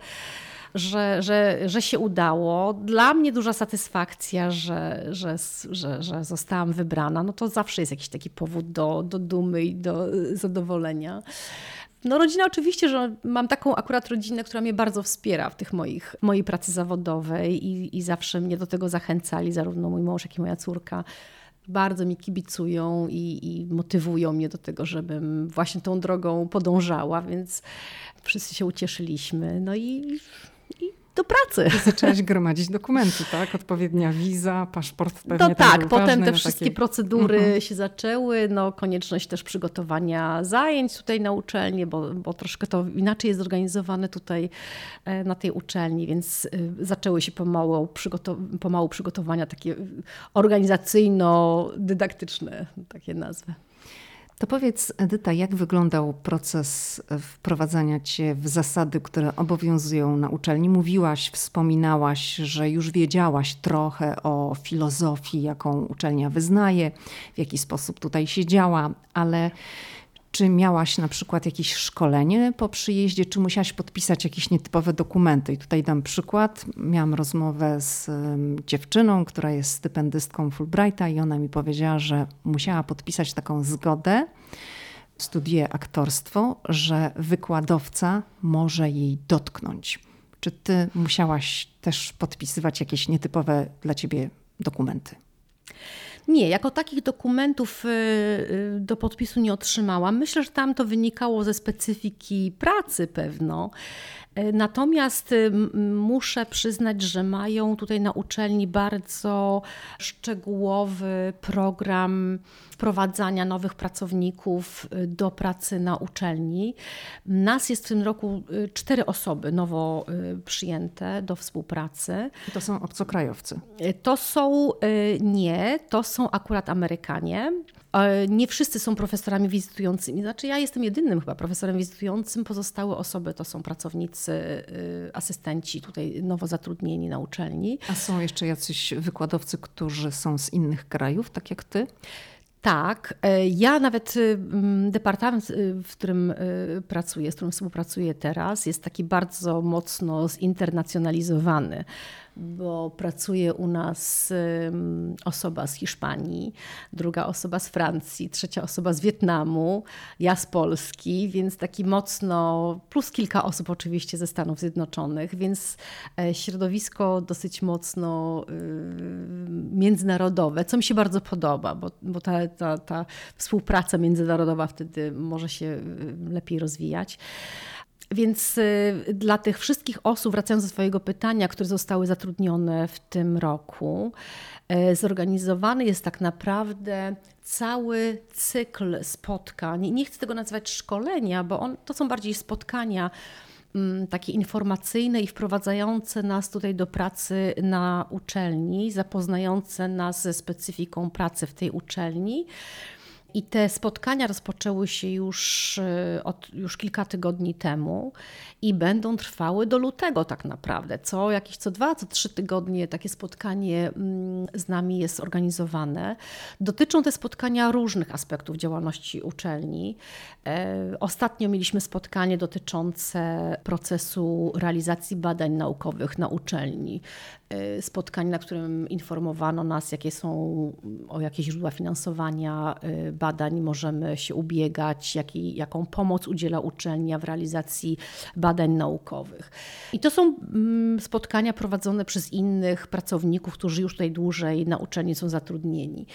że, że, że się udało. Dla mnie duża satysfakcja, że, że, że, że zostałam wybrana. No to zawsze jest jakiś taki powód do, do dumy i do zadowolenia. No rodzina oczywiście, że mam taką akurat rodzinę, która mnie bardzo wspiera w tych moich, mojej pracy zawodowej i, i zawsze mnie do tego zachęcali, zarówno mój mąż, jak i moja córka bardzo mi kibicują i, i, motywują mnie do tego, żebym właśnie tą drogą podążała, więc wszyscy się ucieszyliśmy. No i do pracy. I zaczęłaś gromadzić dokumenty, tak? Odpowiednia wiza, paszport pewnie No tak, potem te wszystkie takie... procedury mhm. się zaczęły, no konieczność też przygotowania zajęć tutaj na uczelni, bo, bo troszkę to inaczej jest zorganizowane tutaj e, na tej uczelni, więc e, zaczęły się pomału, przygotow- pomału przygotowania takie organizacyjno-dydaktyczne, takie nazwy. To powiedz, Edyta, jak wyglądał proces wprowadzania cię w zasady, które obowiązują na uczelni? Mówiłaś, wspominałaś, że już wiedziałaś trochę o filozofii, jaką uczelnia wyznaje, w jaki sposób tutaj się działa, ale czy miałaś na przykład jakieś szkolenie po przyjeździe, czy musiałaś podpisać jakieś nietypowe dokumenty? I tutaj dam przykład. Miałam rozmowę z dziewczyną, która jest stypendystką Fulbrighta i ona mi powiedziała, że musiała podpisać taką zgodę, studiuje aktorstwo, że wykładowca może jej dotknąć. Czy ty musiałaś też podpisywać jakieś nietypowe dla ciebie dokumenty? Nie, jako takich dokumentów y, y, do podpisu nie otrzymałam. Myślę, że tam to wynikało ze specyfiki pracy pewno. E, natomiast y, muszę przyznać, że mają tutaj na uczelni bardzo szczegółowy program wprowadzania nowych pracowników y, do pracy na uczelni. Nas jest w tym roku y, cztery osoby nowo przyjęte do współpracy. To są obcokrajowcy? To są nie, to są akurat Amerykanie. Nie wszyscy są profesorami wizytującymi. Znaczy, ja jestem jedynym chyba profesorem wizytującym. Pozostałe osoby to są pracownicy, y, asystenci tutaj nowo zatrudnieni na uczelni. A są jeszcze jacyś wykładowcy, którzy są z innych krajów, tak jak ty? Tak, e, ja nawet y, departament, y, w którym pracuję, z którym współpracuję teraz, jest taki bardzo mocno zinternacjonalizowany bo pracuje u nas osoba z Hiszpanii, druga osoba z Francji, trzecia osoba z Wietnamu, ja z Polski, więc taki mocno, plus kilka osób oczywiście ze Stanów Zjednoczonych, więc e, środowisko dosyć mocno y, międzynarodowe, co mi się bardzo podoba, bo, bo ta, ta, ta współpraca międzynarodowa wtedy może się y, lepiej rozwijać. Więc y, dla tych wszystkich osób, wracając do swojego pytania, które zostały zatrudnione w tym roku, y, zorganizowany jest tak naprawdę cały cykl spotkań. Nie chcę tego nazywać szkolenia, bo on, to są bardziej spotkania mm, takie informacyjne i wprowadzające nas tutaj do pracy na uczelni, zapoznające nas ze specyfiką pracy w tej uczelni. I te spotkania rozpoczęły się już, e, od, już kilka tygodni temu i będą trwały do lutego tak naprawdę. Co jakieś co dwa, co trzy tygodnie takie spotkanie mm, z nami jest organizowane. Dotyczą te spotkania różnych aspektów działalności uczelni. E, ostatnio mieliśmy spotkanie dotyczące procesu realizacji badań naukowych na uczelni. E, spotkanie, na którym informowano nas, jakie są, o jakie źródła finansowania badań możemy się ubiegać, jaki, jaką pomoc udziela uczelnia w realizacji badań naukowych. I to są mm, spotkania prowadzone przez innych pracowników, którzy już tutaj dłużej na uczelni są zatrudnieni.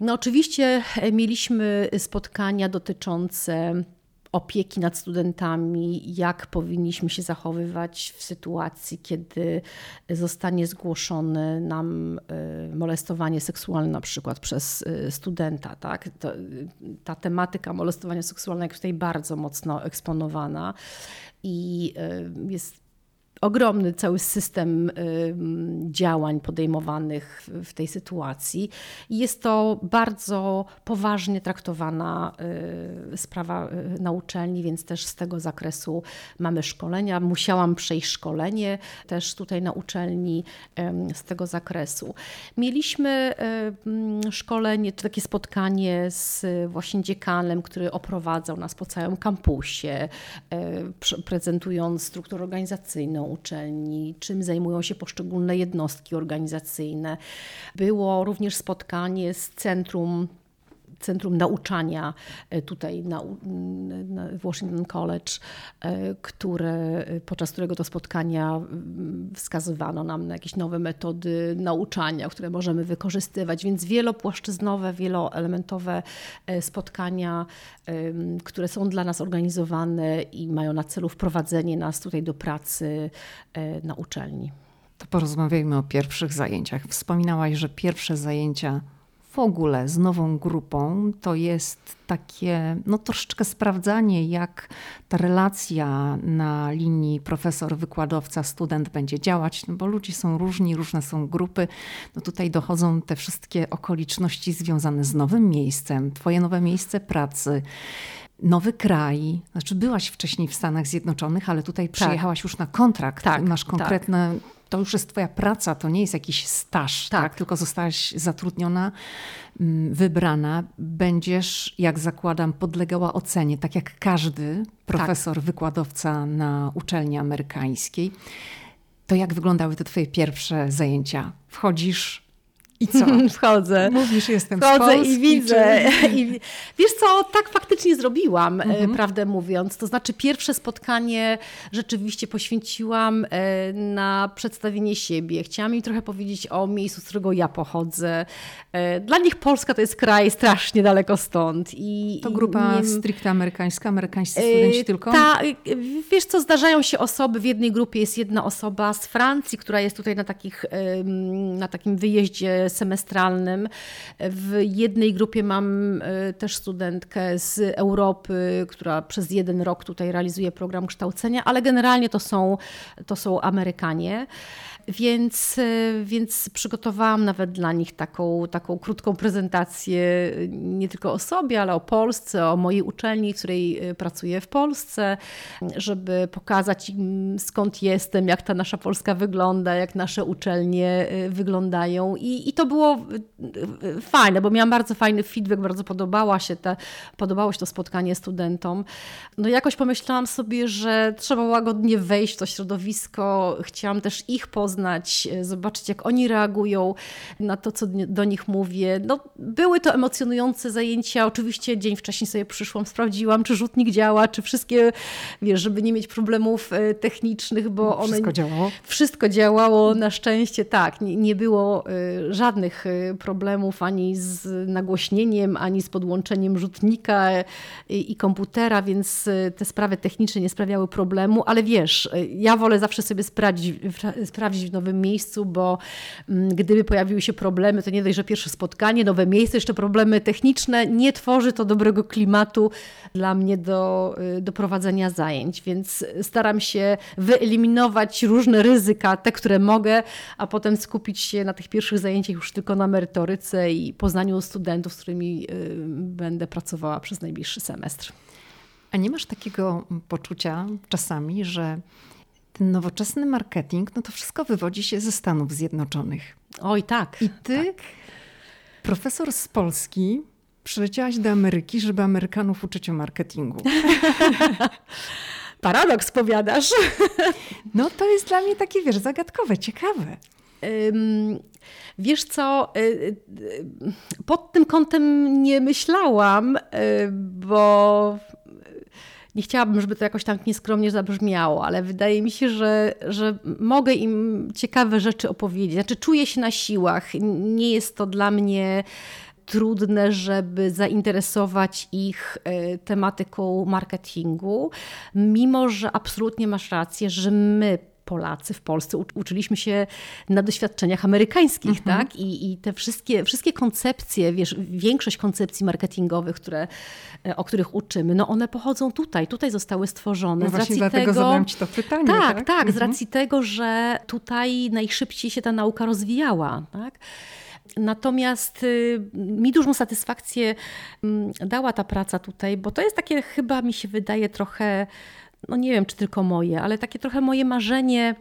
No oczywiście mieliśmy spotkania dotyczące opieki nad studentami, jak powinniśmy się zachowywać w sytuacji, kiedy zostanie zgłoszone nam y, molestowanie seksualne na przykład przez y, studenta. Tak? To, ta tematyka molestowania seksualnego jest tutaj bardzo mocno eksponowana i y, jest ogromny cały system działań podejmowanych w tej sytuacji. Jest to bardzo poważnie traktowana y, sprawa y, na uczelni, więc też z tego zakresu mamy szkolenia. Musiałam przejść szkolenie też tutaj na uczelni z tego zakresu. Mieliśmy szkolenie, czy takie spotkanie z właśnie dziekanem, który oprowadzał nas po całym kampusie, y, prezentując strukturę organizacyjną, uczelni, czym zajmują się poszczególne jednostki organizacyjne. Było również spotkanie z Centrum Centrum Nauczania e, tutaj na, Washington College, e, które, podczas którego to spotkania wskazywano nam na jakieś nowe metody nauczania, które możemy wykorzystywać, więc wielopłaszczyznowe, wieloelementowe e, spotkania, które są dla nas organizowane i mają na celu wprowadzenie nas tutaj do pracy na uczelni. To porozmawiajmy o pierwszych zajęciach. Wspominałaś, że pierwsze zajęcia w ogóle z nową grupą to jest takie no, troszeczkę sprawdzanie, jak ta relacja na linii profesor-wykładowca, student będzie działać, no bo ludzie są różni, różne są grupy. No tutaj dochodzą te wszystkie okoliczności związane z nowym miejscem, twoje nowe miejsce pracy nowy kraj. Znaczy, byłaś wcześniej w Stanach Zjednoczonych, ale tutaj tak. przyjechałaś już na kontrakt. Tak, Masz tak. konkretne. Tak. To już jest Twoja praca, to nie jest jakiś staż, tak. tak? Tylko zostałaś zatrudniona, mm, wybrana. Będziesz, jak zakładam, podlegała ocenie, tak jak każdy profesor, tak. wykładowca na uczelni amerykańskiej. To jak wyglądały te Twoje pierwsze zajęcia? Wchodzisz i co? Wchodzę. Mówisz, jestem Wchodzę i widzę. Czy... I, wiesz co, tak faktycznie zrobiłam, mhm. prawdę mówiąc. To znaczy pierwsze spotkanie rzeczywiście poświęciłam e, na przedstawienie siebie. Chciałam im trochę powiedzieć o miejscu, z którego ja pochodzę. E, dla nich Polska to jest kraj strasznie daleko stąd. I, to grupa nie... stricte amerykańska, amerykańscy studenci tylko? Ta, wiesz co, zdarzają się osoby, w jednej grupie jest jedna osoba z Francji, która jest tutaj na, takich, na takim wyjeździe semestralnym. W jednej grupie mam e, też studentkę z Europy, która przez jeden rok tutaj realizuje program kształcenia, ale generalnie to są, to są Amerykanie. Więc, e, więc przygotowałam nawet dla nich taką, taką krótką prezentację nie tylko o sobie, ale o Polsce, o mojej uczelni, w której e, pracuję w Polsce, żeby pokazać im skąd jestem, jak ta nasza Polska wygląda, jak nasze uczelnie wyglądają. I, i to było fajne, bo miałam bardzo fajny feedback, bardzo podobała się te, podobało się to spotkanie studentom. No jakoś pomyślałam sobie, że trzeba łagodnie wejść w to środowisko. Chciałam też ich poznać, zobaczyć jak oni reagują na to, co do nich mówię. No, były to emocjonujące zajęcia. Oczywiście dzień wcześniej sobie przyszłam, sprawdziłam, czy rzutnik działa, czy wszystkie, wiesz, żeby nie mieć problemów e, technicznych, bo one... Wszystko działało? Wszystko działało, na szczęście tak. Nie, nie było e, żadnych problemów ani z nagłośnieniem, ani z podłączeniem rzutnika i komputera, więc te sprawy techniczne nie sprawiały problemu, ale wiesz, ja wolę zawsze sobie sprawdzić, sprawdzić w nowym miejscu, bo mm, gdyby pojawiły się problemy, to nie dość, że pierwsze spotkanie, nowe miejsce, jeszcze problemy techniczne, nie tworzy to dobrego klimatu dla mnie do, do prowadzenia zajęć, więc staram się wyeliminować różne ryzyka, te, które mogę, a potem skupić się na tych pierwszych zajęciach już tylko na merytoryce i poznaniu studentów, z którymi y, będę pracowała przez najbliższy semestr. A nie masz takiego poczucia czasami, że ten nowoczesny marketing, no to wszystko wywodzi się ze Stanów Zjednoczonych. Oj, tak. I ty, tak. profesor z Polski, przyleciałaś do Ameryki, żeby Amerykanów uczyć o marketingu. Paradoks powiadasz. No to jest dla mnie takie, wiesz, zagadkowe, ciekawe. Wiesz co, y, y, pod tym kątem nie myślałam, y, bo nie chciałabym, żeby to jakoś tak nieskromnie zabrzmiało, ale wydaje mi się, że, że mogę im ciekawe rzeczy opowiedzieć. Znaczy, czuję się na siłach. Nie jest to dla mnie trudne, żeby zainteresować ich tematyką marketingu, mimo że absolutnie masz rację, że my Polacy w Polsce uczyliśmy się na doświadczeniach amerykańskich, mhm. tak? I, I te wszystkie, wszystkie koncepcje, wiesz, większość koncepcji marketingowych, które, e, o których uczymy, no one pochodzą tutaj, tutaj zostały stworzone. No z racji dlatego tego, ci to pytanie. Tak, tak, tak mhm. z racji tego, że tutaj najszybciej się ta nauka rozwijała, tak? Natomiast y, mi dużą satysfakcję mm, dała ta praca tutaj, bo to jest takie chyba mi się wydaje trochę no nie wiem czy tylko moje, ale takie trochę moje marzenie.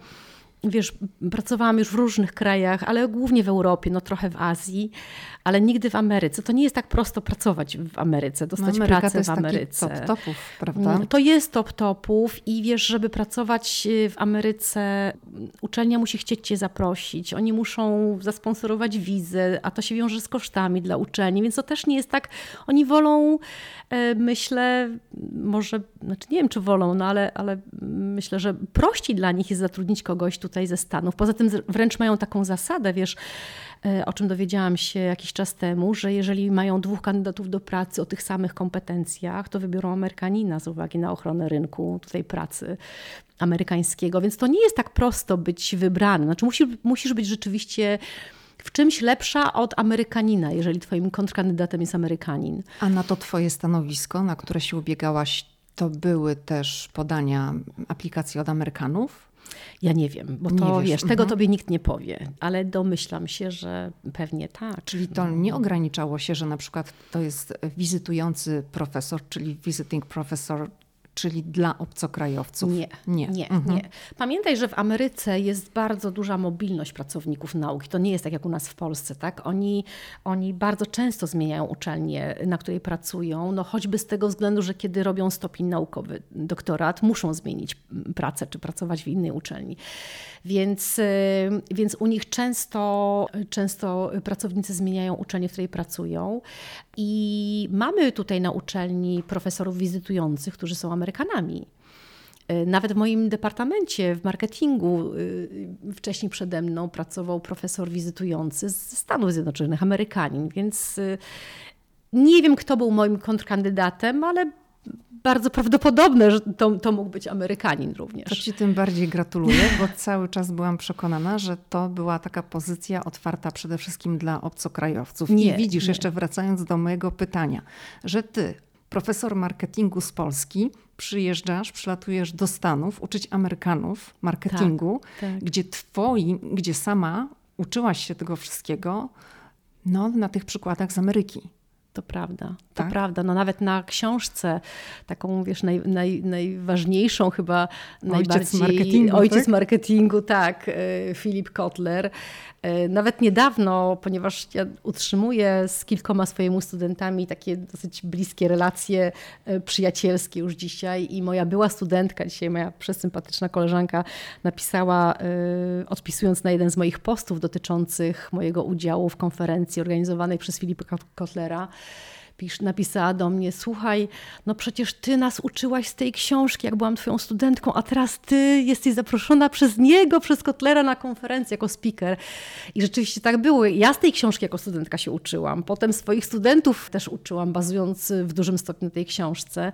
Wiesz, pracowałam już w różnych krajach, ale głównie w Europie, no trochę w Azji, ale nigdy w Ameryce. To nie jest tak prosto pracować w Ameryce, dostać no pracę w Ameryce. top topów, prawda? Mm, to jest top topów i wiesz, żeby pracować y, w Ameryce, uczelnia musi chcieć cię zaprosić, oni muszą zasponsorować wizę, a to się wiąże z kosztami dla uczelni, więc to też nie jest tak, oni wolą, e, myślę, może, znaczy nie wiem czy wolą, no ale, ale myślę, że prościej dla nich jest zatrudnić kogoś tutaj ze Stanów. Poza tym wręcz mają taką zasadę, wiesz, E, o czym dowiedziałam się jakiś czas temu, że jeżeli mają dwóch kandydatów do pracy o tych samych kompetencjach, to wybiorą Amerykanina z uwagi na ochronę rynku tutaj pracy amerykańskiego. Więc to nie jest tak prosto być wybrany. Znaczy musisz, musisz być rzeczywiście w czymś lepsza od Amerykanina, jeżeli twoim kontrkandydatem jest Amerykanin. A na to twoje stanowisko, na które się ubiegałaś, to były też podania aplikacji od Amerykanów? Ja nie wiem, bo to wiesz, tego mhm. tobie nikt nie powie, ale domyślam się, że pewnie tak. Czyli to nie ograniczało się, że na przykład to jest wizytujący profesor, czyli visiting professor czyli dla obcokrajowców? Nie, nie, nie, mhm. nie. Pamiętaj, że w Ameryce jest bardzo duża mobilność pracowników nauki. To nie jest tak jak u nas w Polsce, tak? Oni, oni bardzo często zmieniają uczelnię, na której pracują, no choćby z tego względu, że kiedy robią stopień naukowy, doktorat, muszą zmienić pracę czy pracować w innej uczelni. Więc, y, więc u nich często, często pracownicy zmieniają uczelnię, w której pracują. I mamy tutaj na uczelni profesorów wizytujących, którzy są Amerykanami. Y, nawet w moim departamencie w marketingu y, wcześniej przede mną pracował profesor wizytujący z Stanów Zjednoczonych, Amerykanin, więc nie wiem, kto był moim kontrkandydatem, ale bardzo prawdopodobne, że to, to mógł być Amerykanin również. To ci tym bardziej gratuluję, bo cały czas byłam przekonana, że to była taka pozycja otwarta przede wszystkim dla obcokrajowców. Nie, I widzisz, nie. jeszcze wracając do mojego pytania, że ty, profesor marketingu z Polski, przyjeżdżasz, przylatujesz do Stanów uczyć Amerykanów marketingu, tak, tak. gdzie twoi, gdzie sama uczyłaś się tego wszystkiego, no, na tych przykładach z Ameryki. To prawda, to tak? prawda. No nawet na książce, taką wiesz, naj, naj, najważniejszą chyba, ojciec najbardziej... Marketingu, ojciec tak? marketingu, tak, Filip e, Kotler. E, nawet niedawno, ponieważ ja utrzymuję z kilkoma swoimi studentami takie dosyć bliskie relacje e, przyjacielskie już dzisiaj i moja była studentka, dzisiaj moja przesympatyczna koleżanka napisała, odpisując na jeden z moich postów dotyczących mojego udziału w konferencji organizowanej przez Filipa Kotlera, pisz, napisała do mnie, słuchaj, no przecież ty nas uczyłaś z tej książki, jak byłam twoją studentką, a teraz ty jesteś zaproszona przez niego, przez Kotlera na konferencję jako speaker. I rzeczywiście tak było. Ja z tej książki jako studentka się uczyłam. Potem swoich studentów też uczyłam, bazując w dużym stopniu tej książce.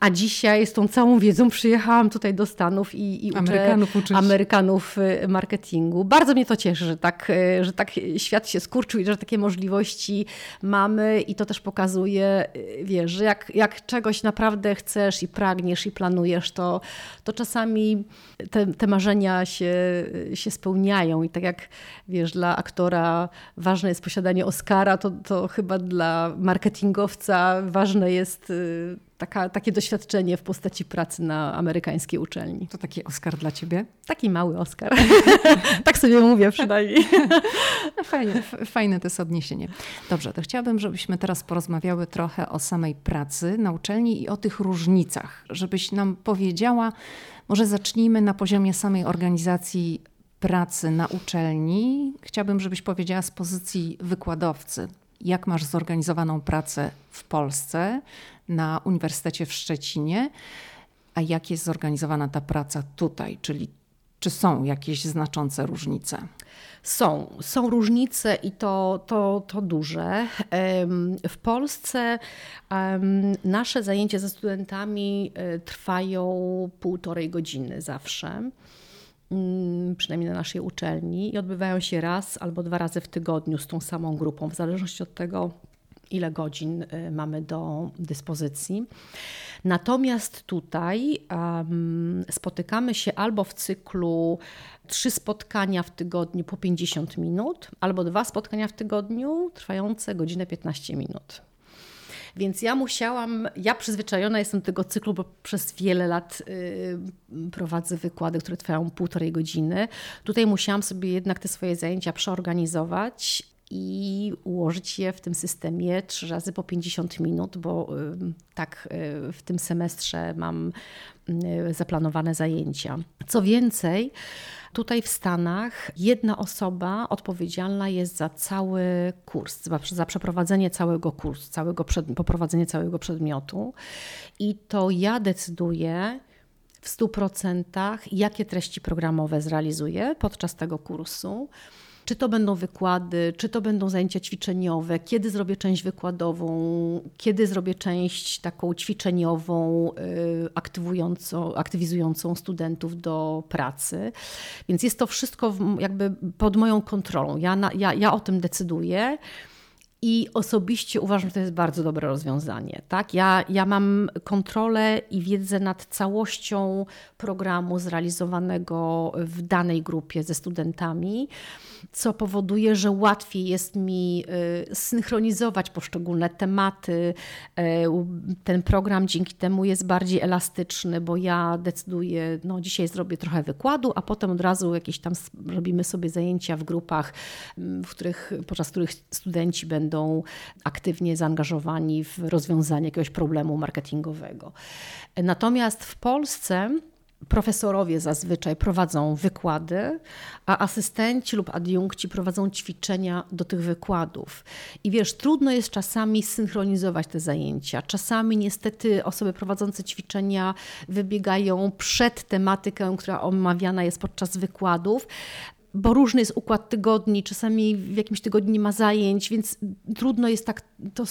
A dzisiaj z tą całą wiedzą przyjechałam tutaj do Stanów i, i Amerykanów uczę Amerykanów y, marketingu. Bardzo mnie to cieszy, że tak, y, że tak świat się skurczył i że takie możliwości mamy i to też pokazuje, pokazuje, y, wiesz, że jak, jak czegoś naprawdę chcesz i pragniesz i planujesz, to, to czasami te, te marzenia się, się spełniają. I tak jak wiesz, dla aktora ważne jest posiadanie Oscara, to, to chyba dla marketingowca ważne jest y, taka, takie doświadczenie w postaci pracy na amerykańskiej uczelni. To taki Oscar dla ciebie? Taki mały Oscar. tak sobie mówię przynajmniej. No fajnie, fajne to jest odniesienie. Dobrze, to chciałabym, żebyśmy teraz porozmawiały trochę o samej pracy na uczelni i o tych różnicach. Żebyś nam powiedziała, może zacznijmy na poziomie samej organizacji pracy na uczelni. Chciałabym, żebyś powiedziała z pozycji wykładowcy, jak masz zorganizowaną pracę w Polsce, na Uniwersytecie w Szczecinie, a jak jest zorganizowana ta praca tutaj, czyli czy są jakieś znaczące różnice? Są, są różnice i to, to, to duże. W Polsce nasze zajęcia ze studentami e, trwają półtorej godziny zawsze. Mm, przynajmniej na naszej uczelni, i odbywają się raz albo dwa razy w tygodniu z tą samą grupą, w zależności od tego, ile godzin y, mamy do dyspozycji. Natomiast tutaj um, spotykamy się albo w cyklu trzy spotkania w tygodniu po 50 minut, albo dwa spotkania w tygodniu trwające godzinę 15 minut. Więc ja musiałam, ja przyzwyczajona jestem do tego cyklu, bo przez wiele lat y, prowadzę wykłady, które trwają półtorej godziny. Tutaj musiałam sobie jednak te swoje zajęcia przeorganizować i ułożyć je w tym systemie trzy razy po 50 minut, bo y, tak y, w tym semestrze mam zaplanowane zajęcia. Co więcej, Tutaj w Stanach jedna osoba odpowiedzialna jest za cały kurs, za przeprowadzenie całego kursu, całego przed, poprowadzenie całego przedmiotu. I to ja decyduję w 100% jakie treści programowe zrealizuję podczas tego kursu czy to będą wykłady, czy to będą zajęcia ćwiczeniowe, kiedy zrobię część wykładową, kiedy zrobię część taką ćwiczeniową, y, aktywującą, aktywizującą studentów do pracy. Więc jest to wszystko jakby pod moją kontrolą. Ja, na, ja, ja o tym decyduję. I osobiście uważam, że to jest bardzo dobre rozwiązanie. Tak? Ja, ja mam kontrolę i wiedzę nad całością programu zrealizowanego w danej grupie ze studentami co powoduje, że łatwiej jest mi y, synchronizować poszczególne tematy. E, ten program dzięki temu jest bardziej elastyczny, bo ja decyduję, no dzisiaj zrobię trochę wykładu, a potem od razu jakieś tam robimy sobie zajęcia w grupach, w których, podczas których studenci będą aktywnie zaangażowani w rozwiązanie jakiegoś problemu marketingowego. Natomiast w Polsce Profesorowie zazwyczaj prowadzą wykłady, a asystenci lub adiunkci prowadzą ćwiczenia do tych wykładów. I wiesz, trudno jest czasami synchronizować te zajęcia. Czasami niestety osoby prowadzące ćwiczenia wybiegają przed tematykę, która omawiana jest podczas wykładów, bo różny jest układ tygodni, czasami w jakimś tygodniu nie ma zajęć, więc trudno jest tak to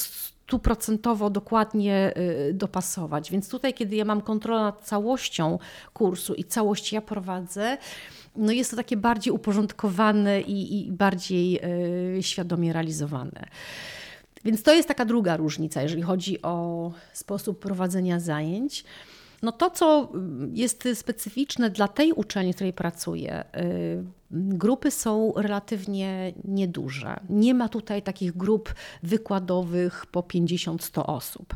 stuprocentowo dokładnie y, dopasować. Więc tutaj, kiedy ja mam kontrolę nad całością kursu i całość ja prowadzę, no jest to takie bardziej uporządkowane i, i bardziej y, świadomie realizowane. Więc to jest taka druga różnica, jeżeli chodzi o sposób prowadzenia zajęć. No to, co jest specyficzne dla tej uczelni, w której pracuję, y, grupy są relatywnie nieduże. Nie ma tutaj takich grup wykładowych po 50-100 osób.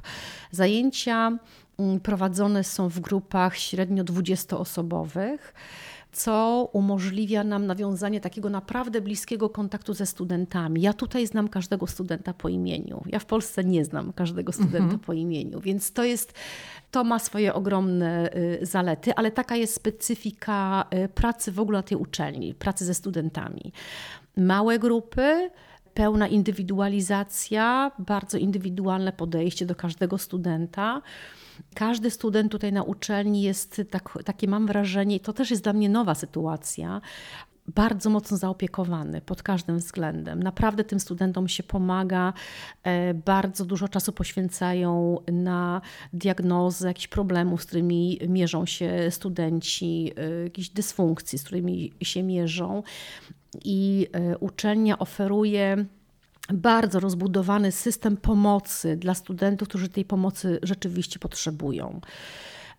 Zajęcia mm, prowadzone są w grupach średnio 20-osobowych co umożliwia nam nawiązanie takiego naprawdę bliskiego kontaktu ze studentami. Ja tutaj znam każdego studenta po imieniu. Ja w Polsce nie znam każdego studenta mhm. po imieniu, więc to jest, to ma swoje ogromne y, zalety, ale taka jest specyfika y, pracy w ogóle na tej uczelni, pracy ze studentami. Małe grupy, pełna indywidualizacja, bardzo indywidualne podejście do każdego studenta. Każdy student tutaj na uczelni jest, tak, takie mam wrażenie, to też jest dla mnie nowa sytuacja, bardzo mocno zaopiekowany pod każdym względem. Naprawdę tym studentom się pomaga, e, bardzo dużo czasu poświęcają na diagnozę jakichś problemów, z którymi mierzą się studenci, e, jakichś dysfunkcji, z którymi się mierzą. I e, uczelnia oferuje bardzo rozbudowany system pomocy dla studentów, którzy tej pomocy rzeczywiście potrzebują.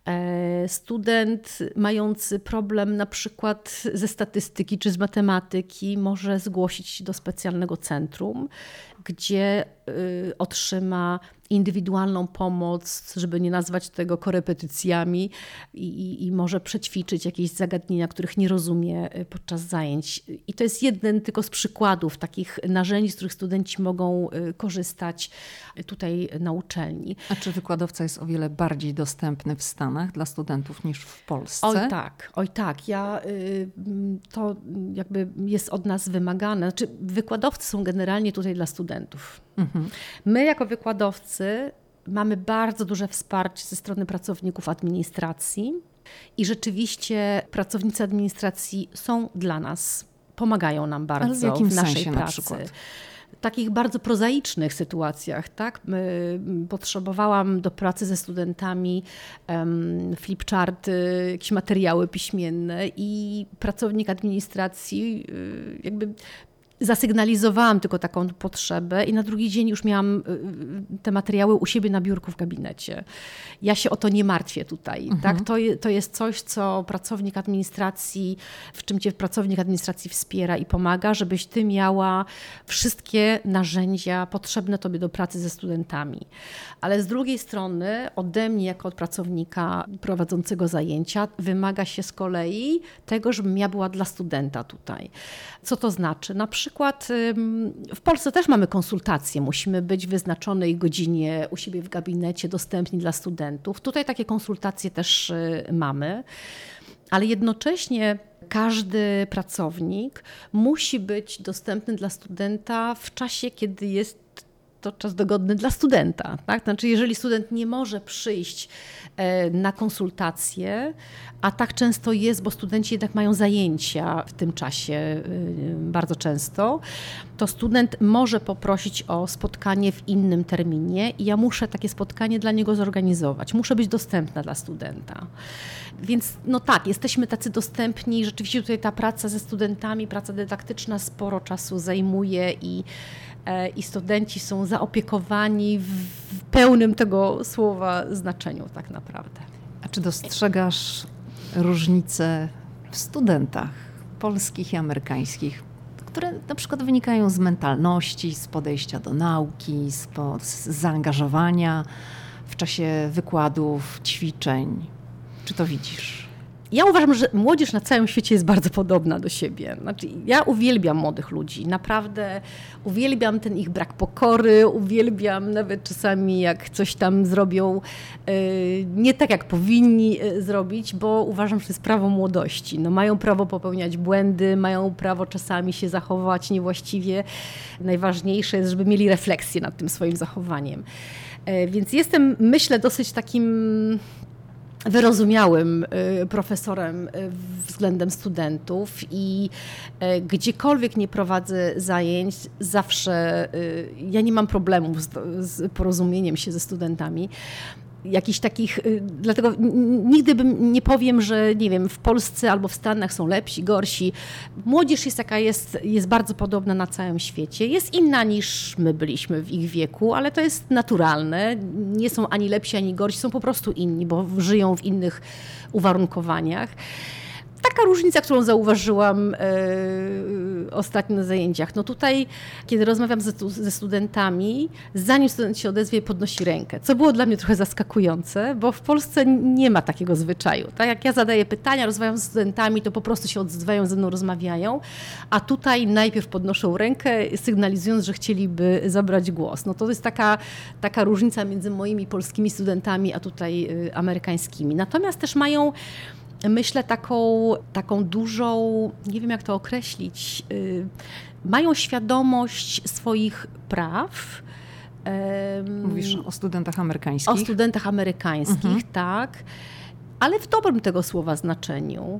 E, student mający problem na przykład ze statystyki czy z matematyki może zgłosić się do specjalnego centrum, gdzie otrzyma indywidualną pomoc, żeby nie nazwać tego korepetycjami i, i, i, może przećwiczyć jakieś zagadnienia, których nie rozumie y, podczas zajęć. I to jest jeden tylko z przykładów takich narzędzi, z których studenci mogą y, korzystać tutaj na uczelni. A czy wykładowca jest o wiele bardziej dostępny w Stanach dla studentów niż w Polsce? Oj tak, oj tak. Ja, to jakby jest od nas wymagane. Znaczy, wykładowcy są generalnie tutaj dla studentów. Mhm. My jako wykładowcy mamy bardzo duże wsparcie ze strony pracowników administracji i rzeczywiście pracownicy administracji są dla nas, pomagają nam bardzo Ale w, jakim w naszej sensie, pracy. Na takich bardzo prozaicznych sytuacjach, tak? Potrzebowałam do pracy ze studentami um, flipcharty, jakieś materiały piśmienne i pracownik administracji y, jakby zasygnalizowałam tylko taką potrzebę i na drugi dzień już miałam y, y, te materiały u siebie na biurku w gabinecie. Ja się o to nie martwię tutaj. Mhm. Tak? To, to jest coś, co pracownik administracji, w czym cię pracownik administracji wspiera i pomaga, żebyś ty miała wszystkie narzędzia potrzebne tobie do pracy ze studentami. Ale z drugiej strony ode mnie jako od pracownika prowadzącego zajęcia wymaga się z kolei tego, żebym ja była dla studenta tutaj. Co to znaczy? Na przykład w Polsce też mamy konsultacje. Musimy być w wyznaczonej godzinie u siebie w gabinecie, dostępni dla studentów. Tutaj takie konsultacje też y, mamy, ale jednocześnie każdy pracownik musi być dostępny dla studenta w czasie, kiedy jest to czas dogodny dla studenta. Tak? Znaczy, jeżeli student nie może przyjść e, na konsultacje, a tak często jest, bo studenci jednak mają zajęcia w tym czasie e, bardzo często, to student może poprosić o spotkanie w innym terminie i ja muszę takie spotkanie dla niego zorganizować. Muszę być dostępna dla studenta. Więc no tak, jesteśmy tacy dostępni. Rzeczywiście tutaj ta praca ze studentami, praca dydaktyczna sporo czasu zajmuje i, i studenci są zaopiekowani w pełnym tego słowa znaczeniu tak naprawdę. A czy dostrzegasz różnice w studentach polskich i amerykańskich? które na przykład wynikają z mentalności, z podejścia do nauki, z, po, z zaangażowania w czasie wykładów, ćwiczeń. Czy to widzisz? Ja uważam, że młodzież na całym świecie jest bardzo podobna do siebie. Znaczy, ja uwielbiam młodych ludzi, naprawdę uwielbiam ten ich brak pokory, uwielbiam nawet czasami jak coś tam zrobią yy, nie tak jak powinni yy, zrobić, bo uważam, że to jest prawo młodości. No, mają prawo popełniać błędy, mają prawo czasami się zachować niewłaściwie. Najważniejsze jest, żeby mieli refleksję nad tym swoim zachowaniem. Yy, więc jestem, myślę, dosyć takim wyrozumiałym y, profesorem y, względem studentów i y, gdziekolwiek nie prowadzę zajęć, zawsze ja nie mam problemów z, z porozumieniem się ze studentami jakichś takich, y, dlatego nigdy bym nie powiem, że nie wiem, w Polsce albo w Stanach są lepsi, gorsi. Młodzież jest jaka jest, jest bardzo podobna na całym świecie. Jest inna niż my byliśmy w ich wieku, ale to jest naturalne. Nie są ani lepsi, ani gorsi, są po prostu inni, bo żyją w innych uwarunkowaniach taka różnica, którą zauważyłam e, ostatnio na zajęciach. No tutaj, kiedy rozmawiam ze, ze, studentami, zanim student się odezwie, podnosi rękę, co było dla mnie trochę zaskakujące, bo w Polsce nie ma takiego zwyczaju. Tak jak ja zadaję pytania, rozmawiam z studentami, to po prostu się odzywają, ze mną rozmawiają, a tutaj najpierw podnoszą rękę, sygnalizując, że chcieliby zabrać głos. No to jest taka, taka różnica między moimi polskimi studentami, a tutaj y, amerykańskimi. Natomiast też mają myślę, taką, taką dużą, nie wiem jak to określić, yy, mają świadomość swoich praw. Mówisz o studentach amerykańskich? O studentach amerykańskich, mhm. tak, ale w dobrym tego słowa znaczeniu.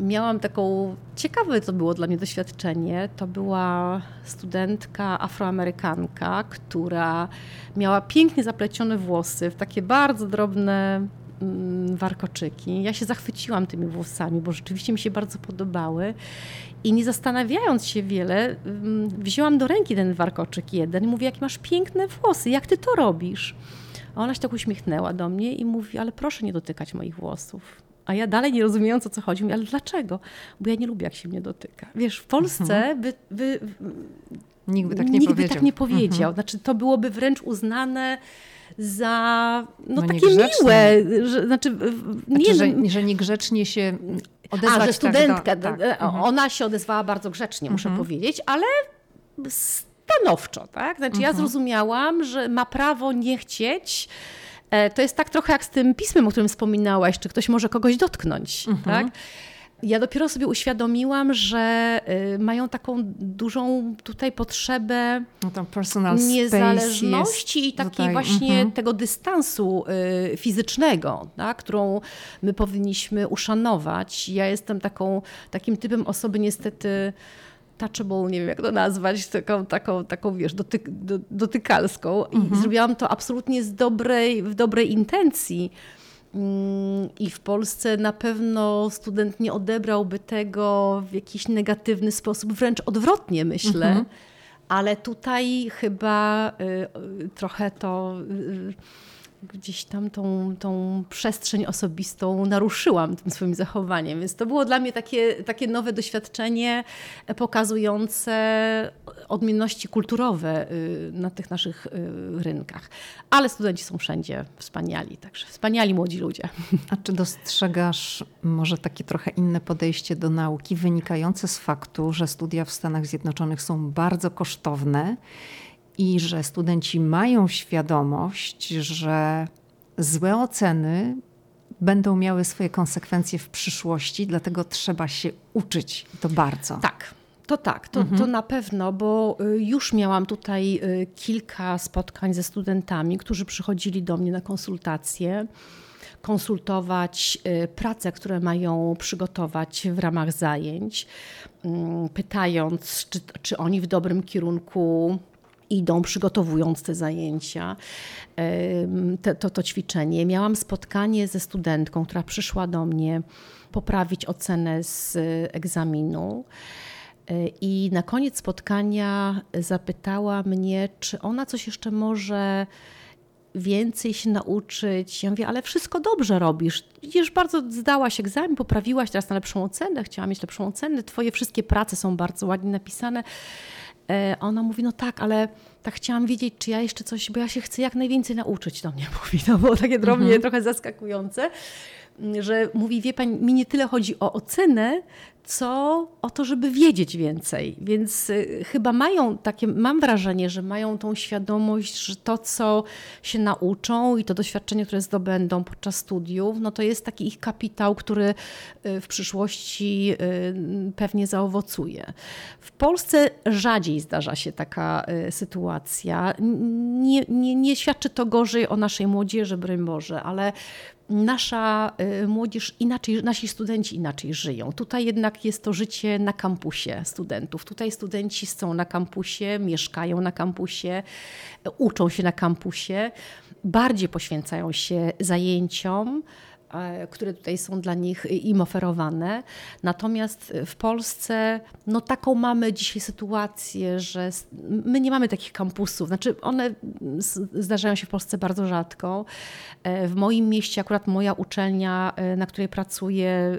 Miałam taką, ciekawe to było dla mnie doświadczenie, to była studentka afroamerykanka, która miała pięknie zaplecione włosy w takie bardzo drobne warkoczyki. Ja się zachwyciłam tymi włosami, bo rzeczywiście mi się bardzo podobały. I nie zastanawiając się wiele, mm, wzięłam do ręki ten warkoczyk jeden i mówię, jakie masz piękne włosy, jak ty to robisz? A ona się tak uśmiechnęła do mnie i mówi, ale proszę nie dotykać moich włosów. A ja dalej nie rozumiejąc o co chodzi, mówię, ale dlaczego? Bo ja nie lubię, jak się mnie dotyka. Wiesz, w Polsce mhm. by, by, nikt by tak nie nikt powiedział. By tak nie powiedział. Mhm. Znaczy, to byłoby wręcz uznane za no, no takie miłe. Że, znaczy, nie, znaczy, że, że niegrzecznie się odezwać. A, że studentka, tak, tak. E, mhm. ona się odezwała bardzo grzecznie, muszę mhm. powiedzieć, ale stanowczo. Tak? Znaczy, ja mhm. zrozumiałam, że ma prawo nie chcieć e, to jest tak trochę jak z tym pismem, o którym wspominałaś, czy ktoś może kogoś dotknąć. Mhm. Tak? Ja dopiero sobie uświadomiłam, że y, mają taką dużą tutaj potrzebę no niezależności i takiej tutaj. właśnie mhm. tego dystansu y, fizycznego, tak, którą my powinniśmy uszanować. Ja jestem taką, takim typem osoby niestety touchable, nie wiem jak to nazwać, taką, taką, taką wiesz, dotyk, dotykalską. I mhm. zrobiłam to absolutnie z dobrej, w dobrej intencji Mm, I w Polsce na pewno student nie odebrałby tego w jakiś negatywny sposób, wręcz odwrotnie myślę. Mhm. Ale tutaj chyba y, trochę to. Y, gdzieś tam tą, tą przestrzeń osobistą naruszyłam tym swoim zachowaniem. Więc to było dla mnie takie, takie nowe doświadczenie pokazujące odmienności kulturowe y, na tych naszych y, rynkach. Ale studenci są wszędzie wspaniali, także wspaniali młodzi ludzie. A czy dostrzegasz może takie trochę inne podejście do nauki wynikające z faktu, że studia w Stanach Zjednoczonych są bardzo kosztowne i że studenci mają świadomość, że złe oceny będą miały swoje konsekwencje w przyszłości, dlatego trzeba się uczyć to bardzo. Tak. To tak, to, mhm. to na pewno, bo y, już miałam tutaj y, kilka spotkań ze studentami, którzy przychodzili do mnie na konsultacje konsultować y, prace, które mają przygotować w ramach zajęć, mm, pytając, czy, czy oni w dobrym kierunku idą, przygotowując te zajęcia, te, to, to ćwiczenie. Miałam spotkanie ze studentką, która przyszła do mnie poprawić ocenę z egzaminu. Y, I na koniec spotkania zapytała mnie, czy ona coś jeszcze może więcej się nauczyć. Ja mówię, ale wszystko dobrze robisz. Już bardzo zdałaś egzamin, poprawiłaś teraz na lepszą ocenę, chciała mieć lepszą ocenę, twoje wszystkie prace są bardzo ładnie napisane. E, ona mówi, no tak, ale tak chciałam wiedzieć, czy ja jeszcze coś, bo ja się chcę jak najwięcej nauczyć, do mnie mówi. To było takie drobnie mhm. trochę zaskakujące, że mówi, wie pani, mi nie tyle chodzi o ocenę, co o to, żeby wiedzieć więcej. Więc y, chyba mają takie, mam wrażenie, że mają tą świadomość, że to, co się nauczą i to doświadczenie, które zdobędą podczas studiów, no to jest taki ich kapitał, który y, w przyszłości y, pewnie zaowocuje. W Polsce rzadziej zdarza się taka sytuacja. Nie, nie, nie świadczy to gorzej o naszej młodzieży, broń Boże, ale nasza y, młodzież inaczej, nasi studenci inaczej żyją. Tutaj jednak jest to życie na kampusie studentów. Tutaj studenci są na kampusie, mieszkają na kampusie, uczą się na kampusie, bardziej poświęcają się zajęciom. E, które tutaj są dla nich im oferowane. Natomiast w Polsce no taką mamy dzisiaj sytuację, że my nie mamy takich kampusów. Znaczy one zdarzają się w Polsce bardzo rzadko. E, w moim mieście akurat moja uczelnia, e, na której pracuję,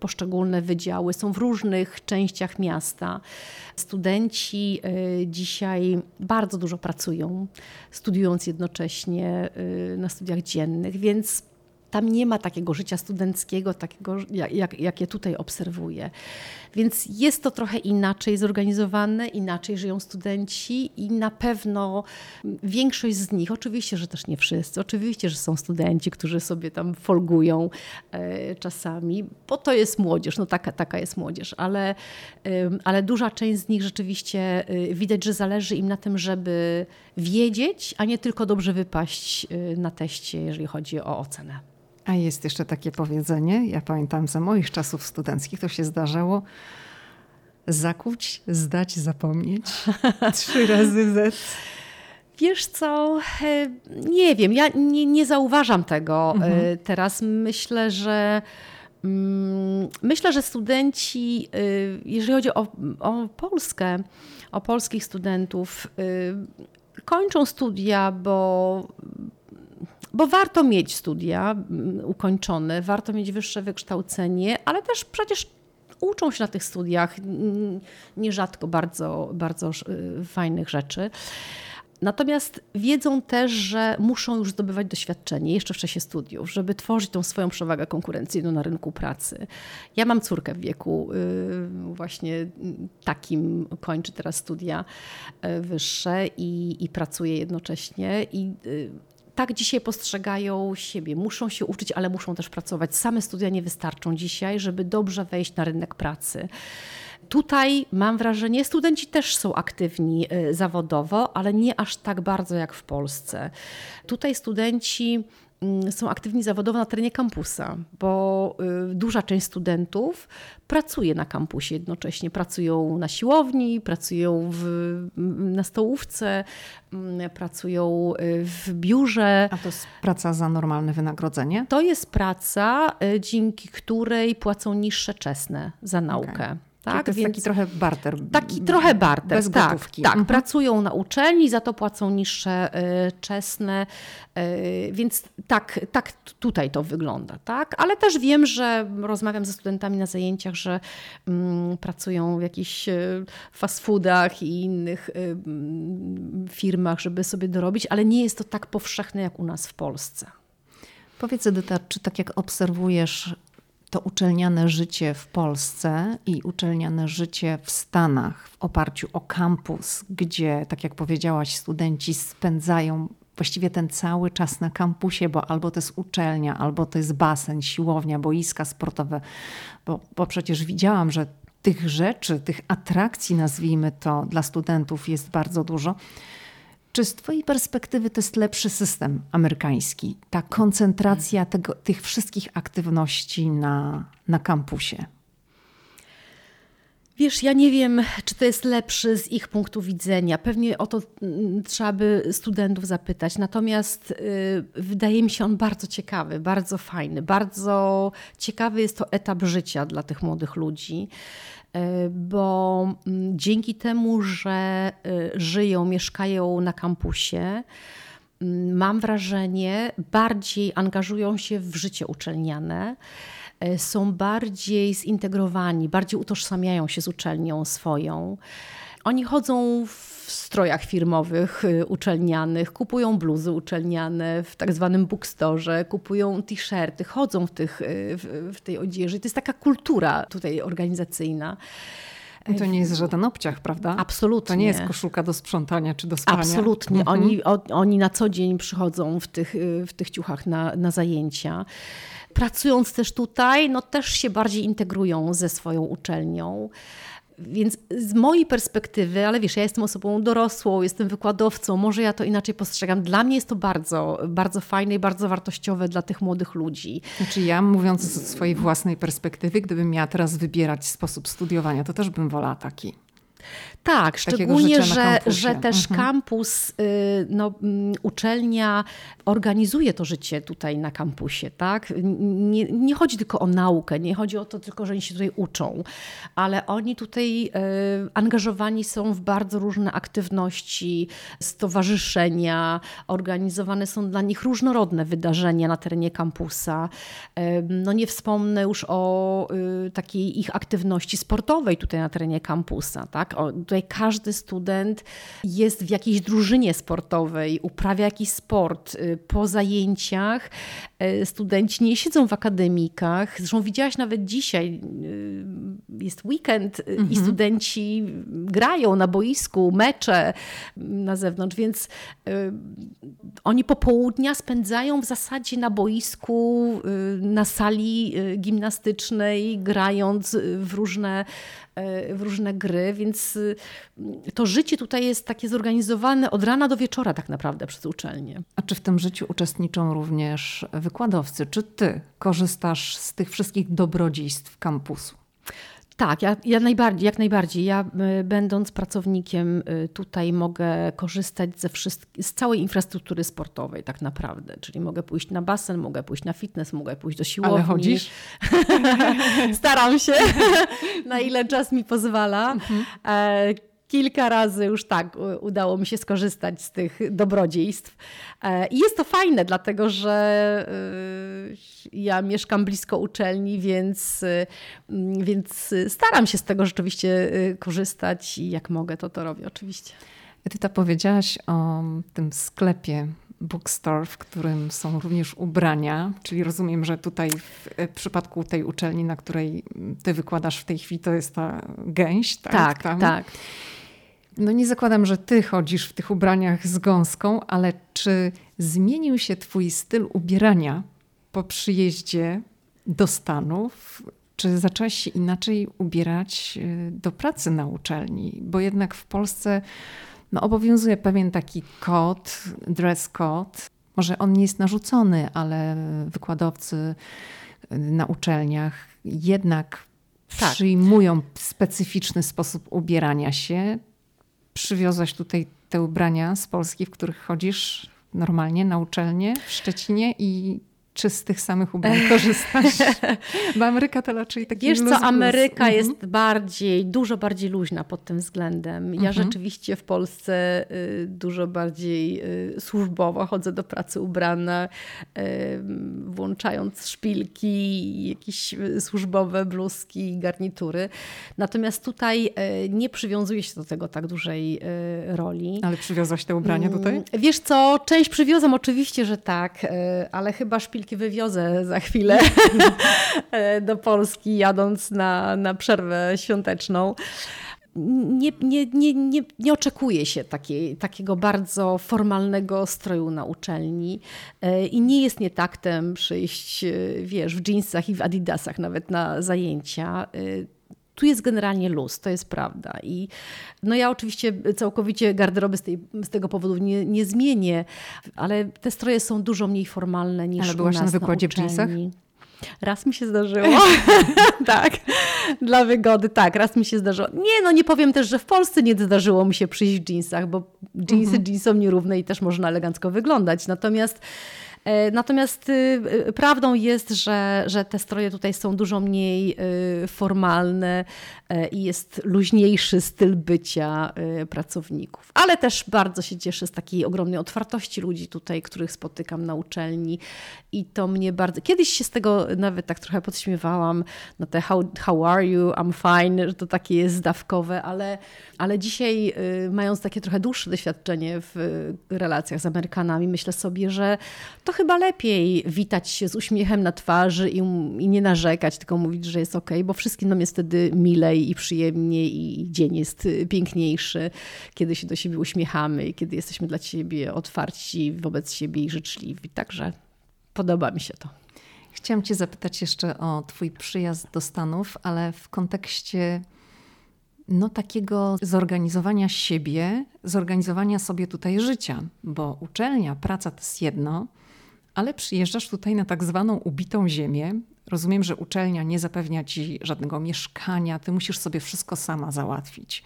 poszczególne wydziały są w różnych częściach miasta. Studenci dzisiaj bardzo dużo pracują, studiując jednocześnie na studiach dziennych, więc tam nie ma takiego życia studenckiego, takiego, jak, jak, jakie tutaj obserwuję. Więc jest to trochę inaczej zorganizowane, inaczej żyją studenci i na pewno większość z nich, oczywiście, że też nie wszyscy, oczywiście, że są studenci, którzy sobie tam folgują e, czasami, bo to jest młodzież, no taka, taka jest młodzież, ale, e, ale duża część z nich rzeczywiście e, widać, że zależy im na tym, żeby wiedzieć, a nie tylko dobrze wypaść e, na teście, jeżeli chodzi o ocenę. A jest jeszcze takie powiedzenie, ja pamiętam za moich czasów studenckich, to się zdarzało zakuć, zdać, zapomnieć. Trzy razy Z. Wiesz co, e, nie wiem, ja nie, nie zauważam tego e, mhm. teraz. Myślę, że mm, myślę, że studenci, e, jeżeli chodzi o, o Polskę, o polskich studentów, kończą studia, bo bo warto mieć studia mm, ukończone, warto mieć wyższe wykształcenie, ale też przecież uczą się na tych studiach nierzadko bardzo, bardzo y, fajnych rzeczy. Natomiast wiedzą też, że muszą już zdobywać doświadczenie jeszcze w czasie studiów, żeby tworzyć tą swoją przewagę konkurencyjną na rynku pracy. Ja mam córkę w wieku y, właśnie takim, kończy teraz studia y, wyższe i, i pracuje jednocześnie. I tak dzisiaj postrzegają siebie. Muszą się uczyć, ale muszą też pracować. Same studia nie wystarczą dzisiaj, żeby dobrze wejść na rynek pracy. Tutaj mam wrażenie, studenci też są aktywni y, zawodowo, ale nie aż tak bardzo jak w Polsce. Tutaj studenci są aktywni zawodowo na terenie kampusa, bo y, duża część studentów pracuje na kampusie jednocześnie. Pracują na siłowni, pracują w, na stołówce, mm, pracują y, w biurze. A to jest praca za normalne wynagrodzenie? To jest praca, y, dzięki której płacą niższe czesne za naukę. Okay. Tak, to jest Więc taki trochę barter. Taki trochę barter, bez tak, gotówki. Tak, mhm. pracują na uczelni, za to płacą niższe y, czesne, y, więc tak, tak tutaj to wygląda. Tak? Ale też wiem, że rozmawiam ze studentami na zajęciach, że mm, pracują w jakichś y, fast foodach i innych firmach, żeby sobie dorobić, ale nie jest to tak powszechne jak u nas w Polsce. Powiedz Edyta, czy tak jak obserwujesz to uczelniane życie w Polsce i uczelniane życie w Stanach w oparciu o kampus, gdzie, tak jak powiedziałaś, studenci spędzają właściwie ten cały czas na kampusie, bo albo to jest uczelnia, albo to jest basen, siłownia, boiska sportowe, bo, bo przecież widziałam, że tych rzeczy, tych atrakcji, nazwijmy to, dla studentów jest bardzo dużo. Czy z Twojej perspektywy to jest lepszy system amerykański? Ta koncentracja tego, tych wszystkich aktywności na, na kampusie? Wiesz, ja nie wiem, czy to jest lepszy z ich punktu widzenia. Pewnie o to mm, trzeba by studentów zapytać. Natomiast y, wydaje mi się on bardzo ciekawy, bardzo fajny. Bardzo ciekawy jest to etap życia dla tych młodych ludzi. Y, bo mm, dzięki temu, że y, żyją, mieszkają na kampusie, mm, mam wrażenie, bardziej angażują się w życie uczelniane. E, są bardziej zintegrowani, bardziej utożsamiają się z uczelnią swoją. Oni chodzą w strojach firmowych, y, uczelnianych, kupują bluzy uczelniane w tak zwanym bookstore, kupują t-shirty, chodzą w, tych, y, w, w tej odzieży. To jest taka kultura tutaj organizacyjna. To nie jest żaden obciach, prawda? Absolutnie. To nie jest koszulka do sprzątania czy do spania. Absolutnie. Mhm. Oni, o, oni na co dzień przychodzą w tych, y, w tych ciuchach na, na zajęcia pracując też tutaj, no też się bardziej integrują ze swoją uczelnią. Więc z mojej perspektywy, ale wiesz, ja jestem osobą dorosłą, jestem wykładowcą, może ja to inaczej postrzegam. Dla mnie jest to bardzo, bardzo fajne i bardzo wartościowe dla tych młodych ludzi. Znaczy ja mówiąc z swojej własnej perspektywy, gdybym miała teraz wybierać sposób studiowania, to też bym wolała taki. Tak, szczególnie, że, że też mhm. kampus, y, no, mm, uczelnia organizuje to życie tutaj na kampusie. Tak? Nie, nie chodzi tylko o naukę, nie chodzi o to tylko, że oni się tutaj uczą, ale oni tutaj y, angażowani są w bardzo różne aktywności, stowarzyszenia, organizowane są dla nich różnorodne wydarzenia na terenie kampusa. Y, no nie wspomnę już o takiej ich aktywności sportowej tutaj na terenie kampusa. Tak? O, tutaj każdy student jest w jakiejś drużynie sportowej, uprawia jakiś sport. Y, po zajęciach y, studenci nie siedzą w akademikach. Zresztą widziałaś nawet dzisiaj, y, jest weekend mhm. i studenci grają na boisku, mecze na zewnątrz, więc oni popołudnia spędzają w zasadzie na boisku, na sali gimnastycznej, grając w różne w różne gry, więc y, to życie tutaj jest takie zorganizowane od rana do wieczora tak naprawdę przez uczelnię. A czy w tym życiu uczestniczą również wykładowcy? Czy ty korzystasz z tych wszystkich dobrodziejstw kampusu? Tak, ja, ja najbardziej, jak najbardziej. Ja y, będąc pracownikiem y, tutaj mogę korzystać ze z całej infrastruktury sportowej tak naprawdę. Czyli mogę pójść na basen, mogę pójść na fitness, mogę pójść do siłowni. Ale chodzisz? Staram się, na ile czas mi pozwala. Mhm. E, kilka razy już tak udało mi się skorzystać z tych dobrodziejstw. E, I jest to fajne, dlatego że y, ja mieszkam blisko uczelni, więc, y, więc staram się z tego rzeczywiście korzystać i jak mogę, to to robię oczywiście. Edyta, powiedziałaś o tym sklepie bookstore, w którym są również ubrania, czyli rozumiem, że tutaj w przypadku tej uczelni, na której ty wykładasz w tej chwili, to jest ta gęś, tak? Tak, Tam. tak. No nie zakładam, że ty chodzisz w tych ubraniach z gąską, ale czy zmienił się twój styl ubierania po przyjeździe do Stanów? Czy zaczęłaś się inaczej ubierać y, do pracy na uczelni? Bo jednak w Polsce no, obowiązuje pewien taki kod, dress code. Może on nie jest narzucony, ale wykładowcy y, na uczelniach jednak tak. przyjmują specyficzny sposób ubierania się. Przywiozłaś tutaj te ubrania z Polski, w których chodzisz normalnie na uczelnię w Szczecinie i czy z tych samych ubrań korzystasz? Bo Ameryka to raczej taki Wiesz co, Ameryka mhm. jest bardziej, dużo bardziej luźna pod tym względem. Ja mhm. rzeczywiście w Polsce y, dużo bardziej y, służbowo chodzę do pracy ubrana, y, włączając szpilki, jakieś służbowe bluzki, garnitury. Natomiast tutaj nie przywiązuje się do tego tak dużej roli. Ale przywiozłaś te ubrania mm, tutaj? Wiesz co, część przywiozam oczywiście, że tak, ale chyba szpilki szpilki wywiozę za chwilę do Polski, jadąc na, na przerwę świąteczną. Nie, nie, nie, nie, nie oczekuje się takiej, takiego bardzo formalnego stroju na uczelni e, i nie jest nietaktem przyjść, e, wiesz, w jeansach i w adidasach nawet na zajęcia. Tu jest generalnie luz, to jest prawda. I no ja oczywiście całkowicie garderoby z, tej, z tego powodu nie, nie zmienię, ale te stroje są dużo mniej formalne niż ale byłaś u nas na wykładzie na w jeansach? Raz mi się zdarzyło. tak, dla wygody, tak, raz mi się zdarzyło. Nie, no nie powiem też, że w Polsce nie zdarzyło mi się przyjść w jeansach, bo jeansy mhm. jeansom nierówne i też można elegancko wyglądać. Natomiast natomiast y, y, prawdą jest, że, że te stroje tutaj są dużo mniej y, formalne e, i jest luźniejszy styl bycia pracowników. Ale też bardzo się cieszę z takiej ogromnej otwartości ludzi tutaj, których spotykam na uczelni i to mnie bardzo... Kiedyś się z tego nawet tak trochę podśmiewałam, na te how, how are you, I'm fine, że to takie jest zdawkowe, ale, ale dzisiaj mając takie trochę dłuższe doświadczenie w relacjach z Amerykanami, myślę sobie, że to chyba lepiej witać się z uśmiechem na twarzy i, i nie narzekać, tylko mówić, że jest ok, bo wszystkim nam jest wtedy milej i przyjemniej i dzień jest piękniejszy, kiedy się do siebie uśmiechamy i kiedy jesteśmy dla siebie otwarci wobec siebie i życzliwi. Także podoba mi się to. Chciałam Cię zapytać jeszcze o Twój przyjazd do Stanów, ale w kontekście no, takiego zorganizowania siebie, zorganizowania sobie tutaj życia, bo uczelnia, praca to jest jedno, ale przyjeżdżasz tutaj na tak zwaną ubitą ziemię. Rozumiem, że uczelnia nie zapewnia ci żadnego mieszkania, ty musisz sobie wszystko sama załatwić.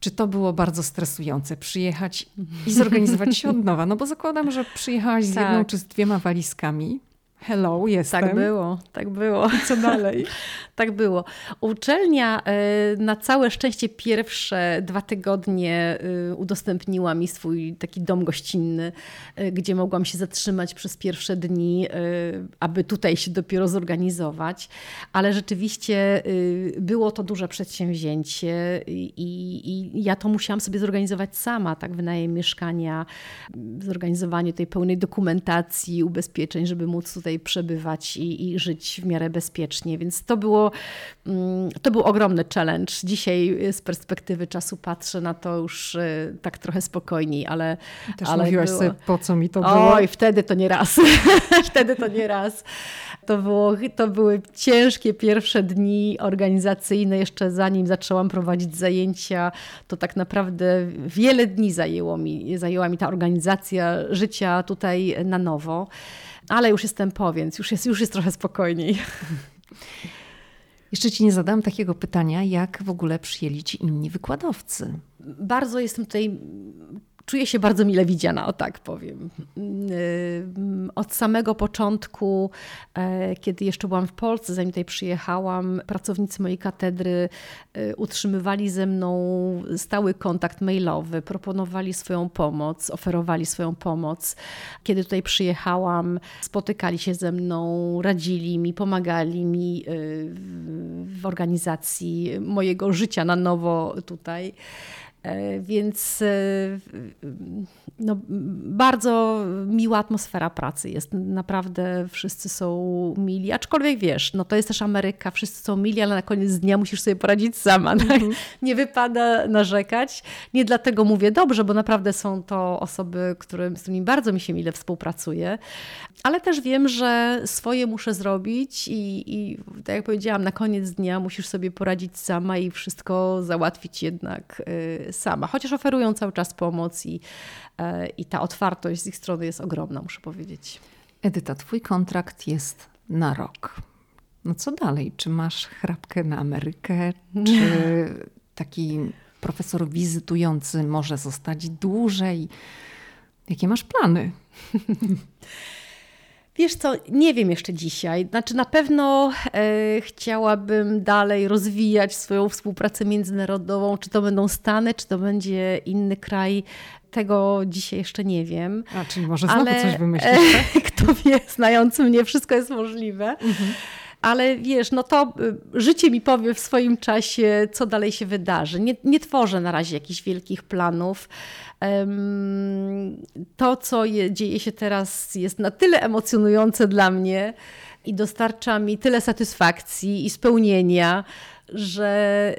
Czy to było bardzo stresujące przyjechać i zorganizować się od nowa? No bo zakładam, że przyjechałaś z tak. jedną czy z dwiema walizkami hello, jestem. Tak było, tak było. I co dalej? tak było. Uczelnia e, na całe szczęście pierwsze dwa tygodnie e, udostępniła mi swój taki dom gościnny, e, gdzie mogłam się zatrzymać przez pierwsze dni, aby tutaj się dopiero zorganizować. Ale rzeczywiście było to duże przedsięwzięcie i, i ja to musiałam sobie zorganizować sama, tak, wynajem mieszkania, zorganizowanie tej pełnej dokumentacji, ubezpieczeń, żeby móc tutaj tutaj przebywać i, i żyć w miarę bezpiecznie. Więc to było, mm, to był ogromny challenge. Dzisiaj z perspektywy czasu patrzę na to już y, tak trochę spokojniej, ale. Też ale mówiłaś było... sobie, po co mi to było? Oj, wtedy to nie raz. wtedy to nie raz. To, było, to były ciężkie pierwsze dni organizacyjne. Jeszcze zanim zaczęłam prowadzić zajęcia, to tak naprawdę wiele dni zajęło mi, zajęła mi ta organizacja życia tutaj na nowo. Ale już jestem po, więc już jest, już jest trochę spokojniej. Jeszcze ci nie zadałam takiego pytania, jak w ogóle przyjęli ci inni wykładowcy? Bardzo jestem tutaj czuję się bardzo mile widziana, o tak powiem. Yy, od samego początku, e, kiedy jeszcze byłam w Polsce, zanim tutaj przyjechałam, pracownicy mojej katedry e, utrzymywali ze mną stały kontakt mailowy, proponowali swoją pomoc, oferowali swoją pomoc. Kiedy tutaj przyjechałam, spotykali się ze mną, radzili mi, pomagali mi e, w organizacji mojego życia na nowo tutaj. E, więc e, no, bardzo miła atmosfera pracy jest. Naprawdę wszyscy są mili. Aczkolwiek wiesz, no to jest też Ameryka, wszyscy są mili, ale na koniec dnia musisz sobie poradzić sama. Tak? Mm -hmm. Nie wypada narzekać. Nie dlatego mówię dobrze, bo naprawdę są to osoby, którym, z którymi bardzo mi się mile współpracuje. Ale też wiem, że swoje muszę zrobić i, i tak jak powiedziałam, na koniec dnia musisz sobie poradzić sama i wszystko załatwić jednak y, sama. Chociaż oferują cały czas pomoc i, e, i ta otwartość z ich strony jest ogromna, muszę powiedzieć. Edyta, twój kontrakt jest na rok. No co dalej? Czy masz chrapkę na Amerykę? Czy taki profesor wizytujący może zostać dłużej? Jakie masz plany? Wiesz co, nie wiem jeszcze dzisiaj. Znaczy na pewno e, chciałabym dalej rozwijać swoją współpracę międzynarodową. Czy to będą Stany, czy to będzie inny kraj, tego dzisiaj jeszcze nie wiem. A, czyli może znowu ale, coś wymyślisz, tak? Kto wie, znając mnie, wszystko jest możliwe. Mhm ale wiesz, no to y, życie mi powie w swoim czasie, co dalej się wydarzy. Nie, nie tworzę na razie jakichś wielkich planów. To, co je, dzieje się teraz, jest na tyle emocjonujące dla mnie i dostarcza mi tyle satysfakcji i spełnienia, że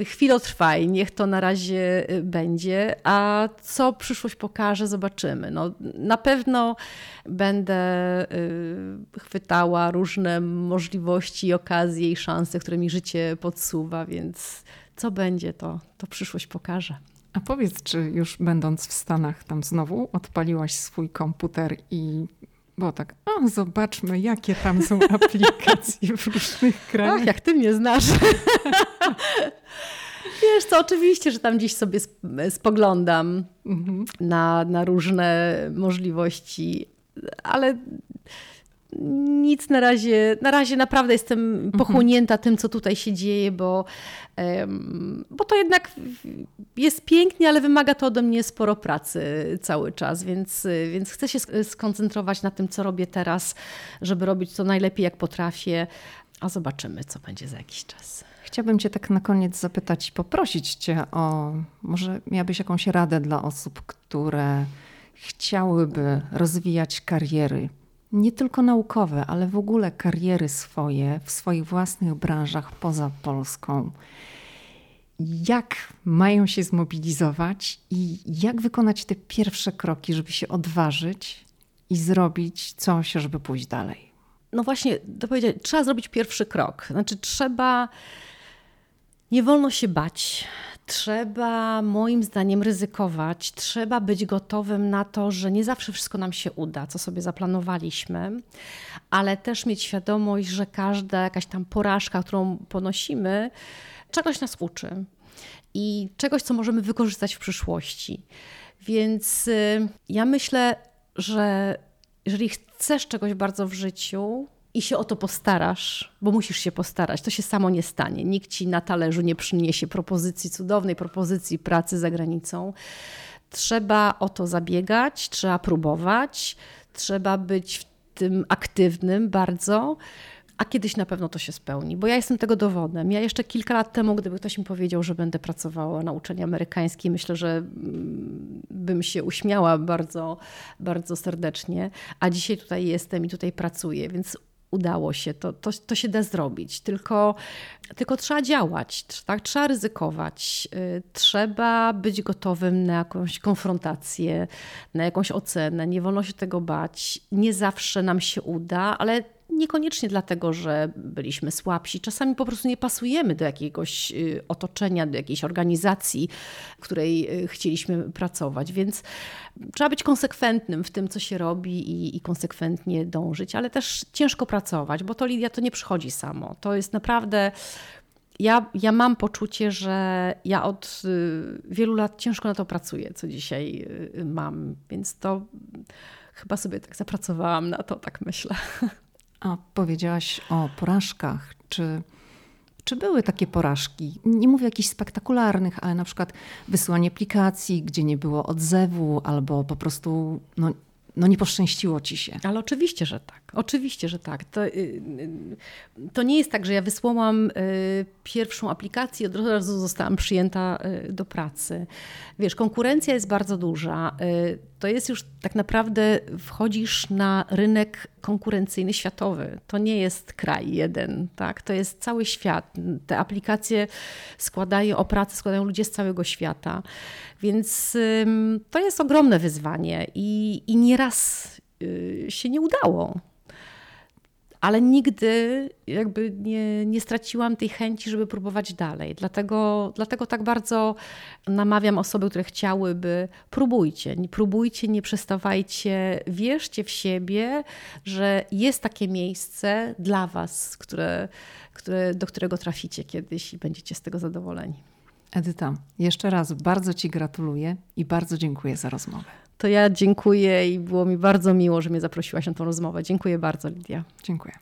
y, chwilotrwaj, niech to na razie y, będzie, a co przyszłość pokaże, zobaczymy. No, na pewno będę y, chwytała różne możliwości, okazje i szanse, które mi życie podsuwa, więc co będzie, to, to przyszłość pokaże. A powiedz, czy już będąc w Stanach tam znowu odpaliłaś swój komputer i było tak, o zobaczmy jakie tam są aplikacje w różnych krajach. Ach, jak ty mnie znasz. Wiesz co, oczywiście, że tam gdzieś sobie spoglądam mhm. na, na różne możliwości, ale nic na razie, na razie naprawdę jestem mhm. pochłonięta tym, co tutaj się dzieje, bo, bo to jednak jest pięknie, ale wymaga to ode mnie sporo pracy cały czas, więc, więc chcę się skoncentrować na tym, co robię teraz, żeby robić to najlepiej, jak potrafię, a zobaczymy, co będzie za jakiś czas. Chciałabym Cię tak na koniec zapytać, poprosić Cię o, może miałabyś jakąś radę dla osób, które chciałyby rozwijać kariery nie tylko naukowe, ale w ogóle kariery swoje w swoich własnych branżach poza Polską. Jak mają się zmobilizować i jak wykonać te pierwsze kroki, żeby się odważyć i zrobić coś, żeby pójść dalej? No właśnie, to powiedzieć, trzeba zrobić pierwszy krok. Znaczy, trzeba. Nie wolno się bać. Trzeba moim zdaniem ryzykować, trzeba być gotowym na to, że nie zawsze wszystko nam się uda, co sobie zaplanowaliśmy, ale też mieć świadomość, że każda jakaś tam porażka, którą ponosimy, czegoś nas uczy i czegoś, co możemy wykorzystać w przyszłości. Więc y, ja myślę, że jeżeli chcesz czegoś bardzo w życiu, i się o to postarasz, bo musisz się postarać, to się samo nie stanie. Nikt ci na talerzu nie przyniesie propozycji, cudownej propozycji pracy za granicą. Trzeba o to zabiegać, trzeba próbować, trzeba być w tym aktywnym bardzo. A kiedyś na pewno to się spełni, bo ja jestem tego dowodem. Ja jeszcze kilka lat temu, gdyby ktoś mi powiedział, że będę pracowała na uczelni amerykańskiej, myślę, że mm, bym się uśmiała bardzo, bardzo serdecznie. A dzisiaj tutaj jestem i tutaj pracuję, więc udało się, to, to, to się da zrobić, tylko, tylko trzeba działać, tak? trzeba ryzykować, y, trzeba być gotowym na jakąś konfrontację, na jakąś ocenę, nie wolno się tego bać. Nie zawsze nam się uda, ale Niekoniecznie dlatego, że byliśmy słabsi. Czasami po prostu nie pasujemy do jakiegoś y, otoczenia, do jakiejś organizacji, w której y, chcieliśmy pracować. Więc trzeba być konsekwentnym w tym, co się robi i, i konsekwentnie dążyć, ale też ciężko pracować, bo to Lidia to nie przychodzi samo. To jest naprawdę ja, ja mam poczucie, że ja od y, wielu lat ciężko na to pracuję, co dzisiaj mam, więc to chyba sobie tak zapracowałam na to, tak myślę. A powiedziałaś o porażkach. Czy, czy były takie porażki? Nie mówię jakichś spektakularnych, ale na przykład wysłanie aplikacji, gdzie nie było odzewu, albo po prostu no, no nie poszczęściło ci się. Ale oczywiście, że tak. Oczywiście, że tak. To, y, y, to nie jest tak, że ja wysłałam y, pierwszą aplikację i od razu zostałam przyjęta do pracy. Wiesz, konkurencja jest bardzo duża. To jest już tak naprawdę wchodzisz na rynek konkurencyjny światowy. To nie jest kraj jeden, tak? To jest cały świat. Te aplikacje składają, o pracę składają ludzie z całego świata. Więc to jest ogromne wyzwanie i, i nieraz się nie udało ale nigdy jakby nie, nie straciłam tej chęci, żeby próbować dalej. Dlatego, dlatego tak bardzo namawiam osoby, które chciałyby, próbujcie, nie próbujcie, nie przestawajcie, wierzcie w siebie, że jest takie miejsce dla Was, które, które, do którego traficie kiedyś i będziecie z tego zadowoleni. Edyta, jeszcze raz bardzo Ci gratuluję i bardzo dziękuję za rozmowę. To ja dziękuję i było mi bardzo miło, że mnie zaprosiłaś na tę rozmowę. Dziękuję bardzo, Lidia. Dziękuję.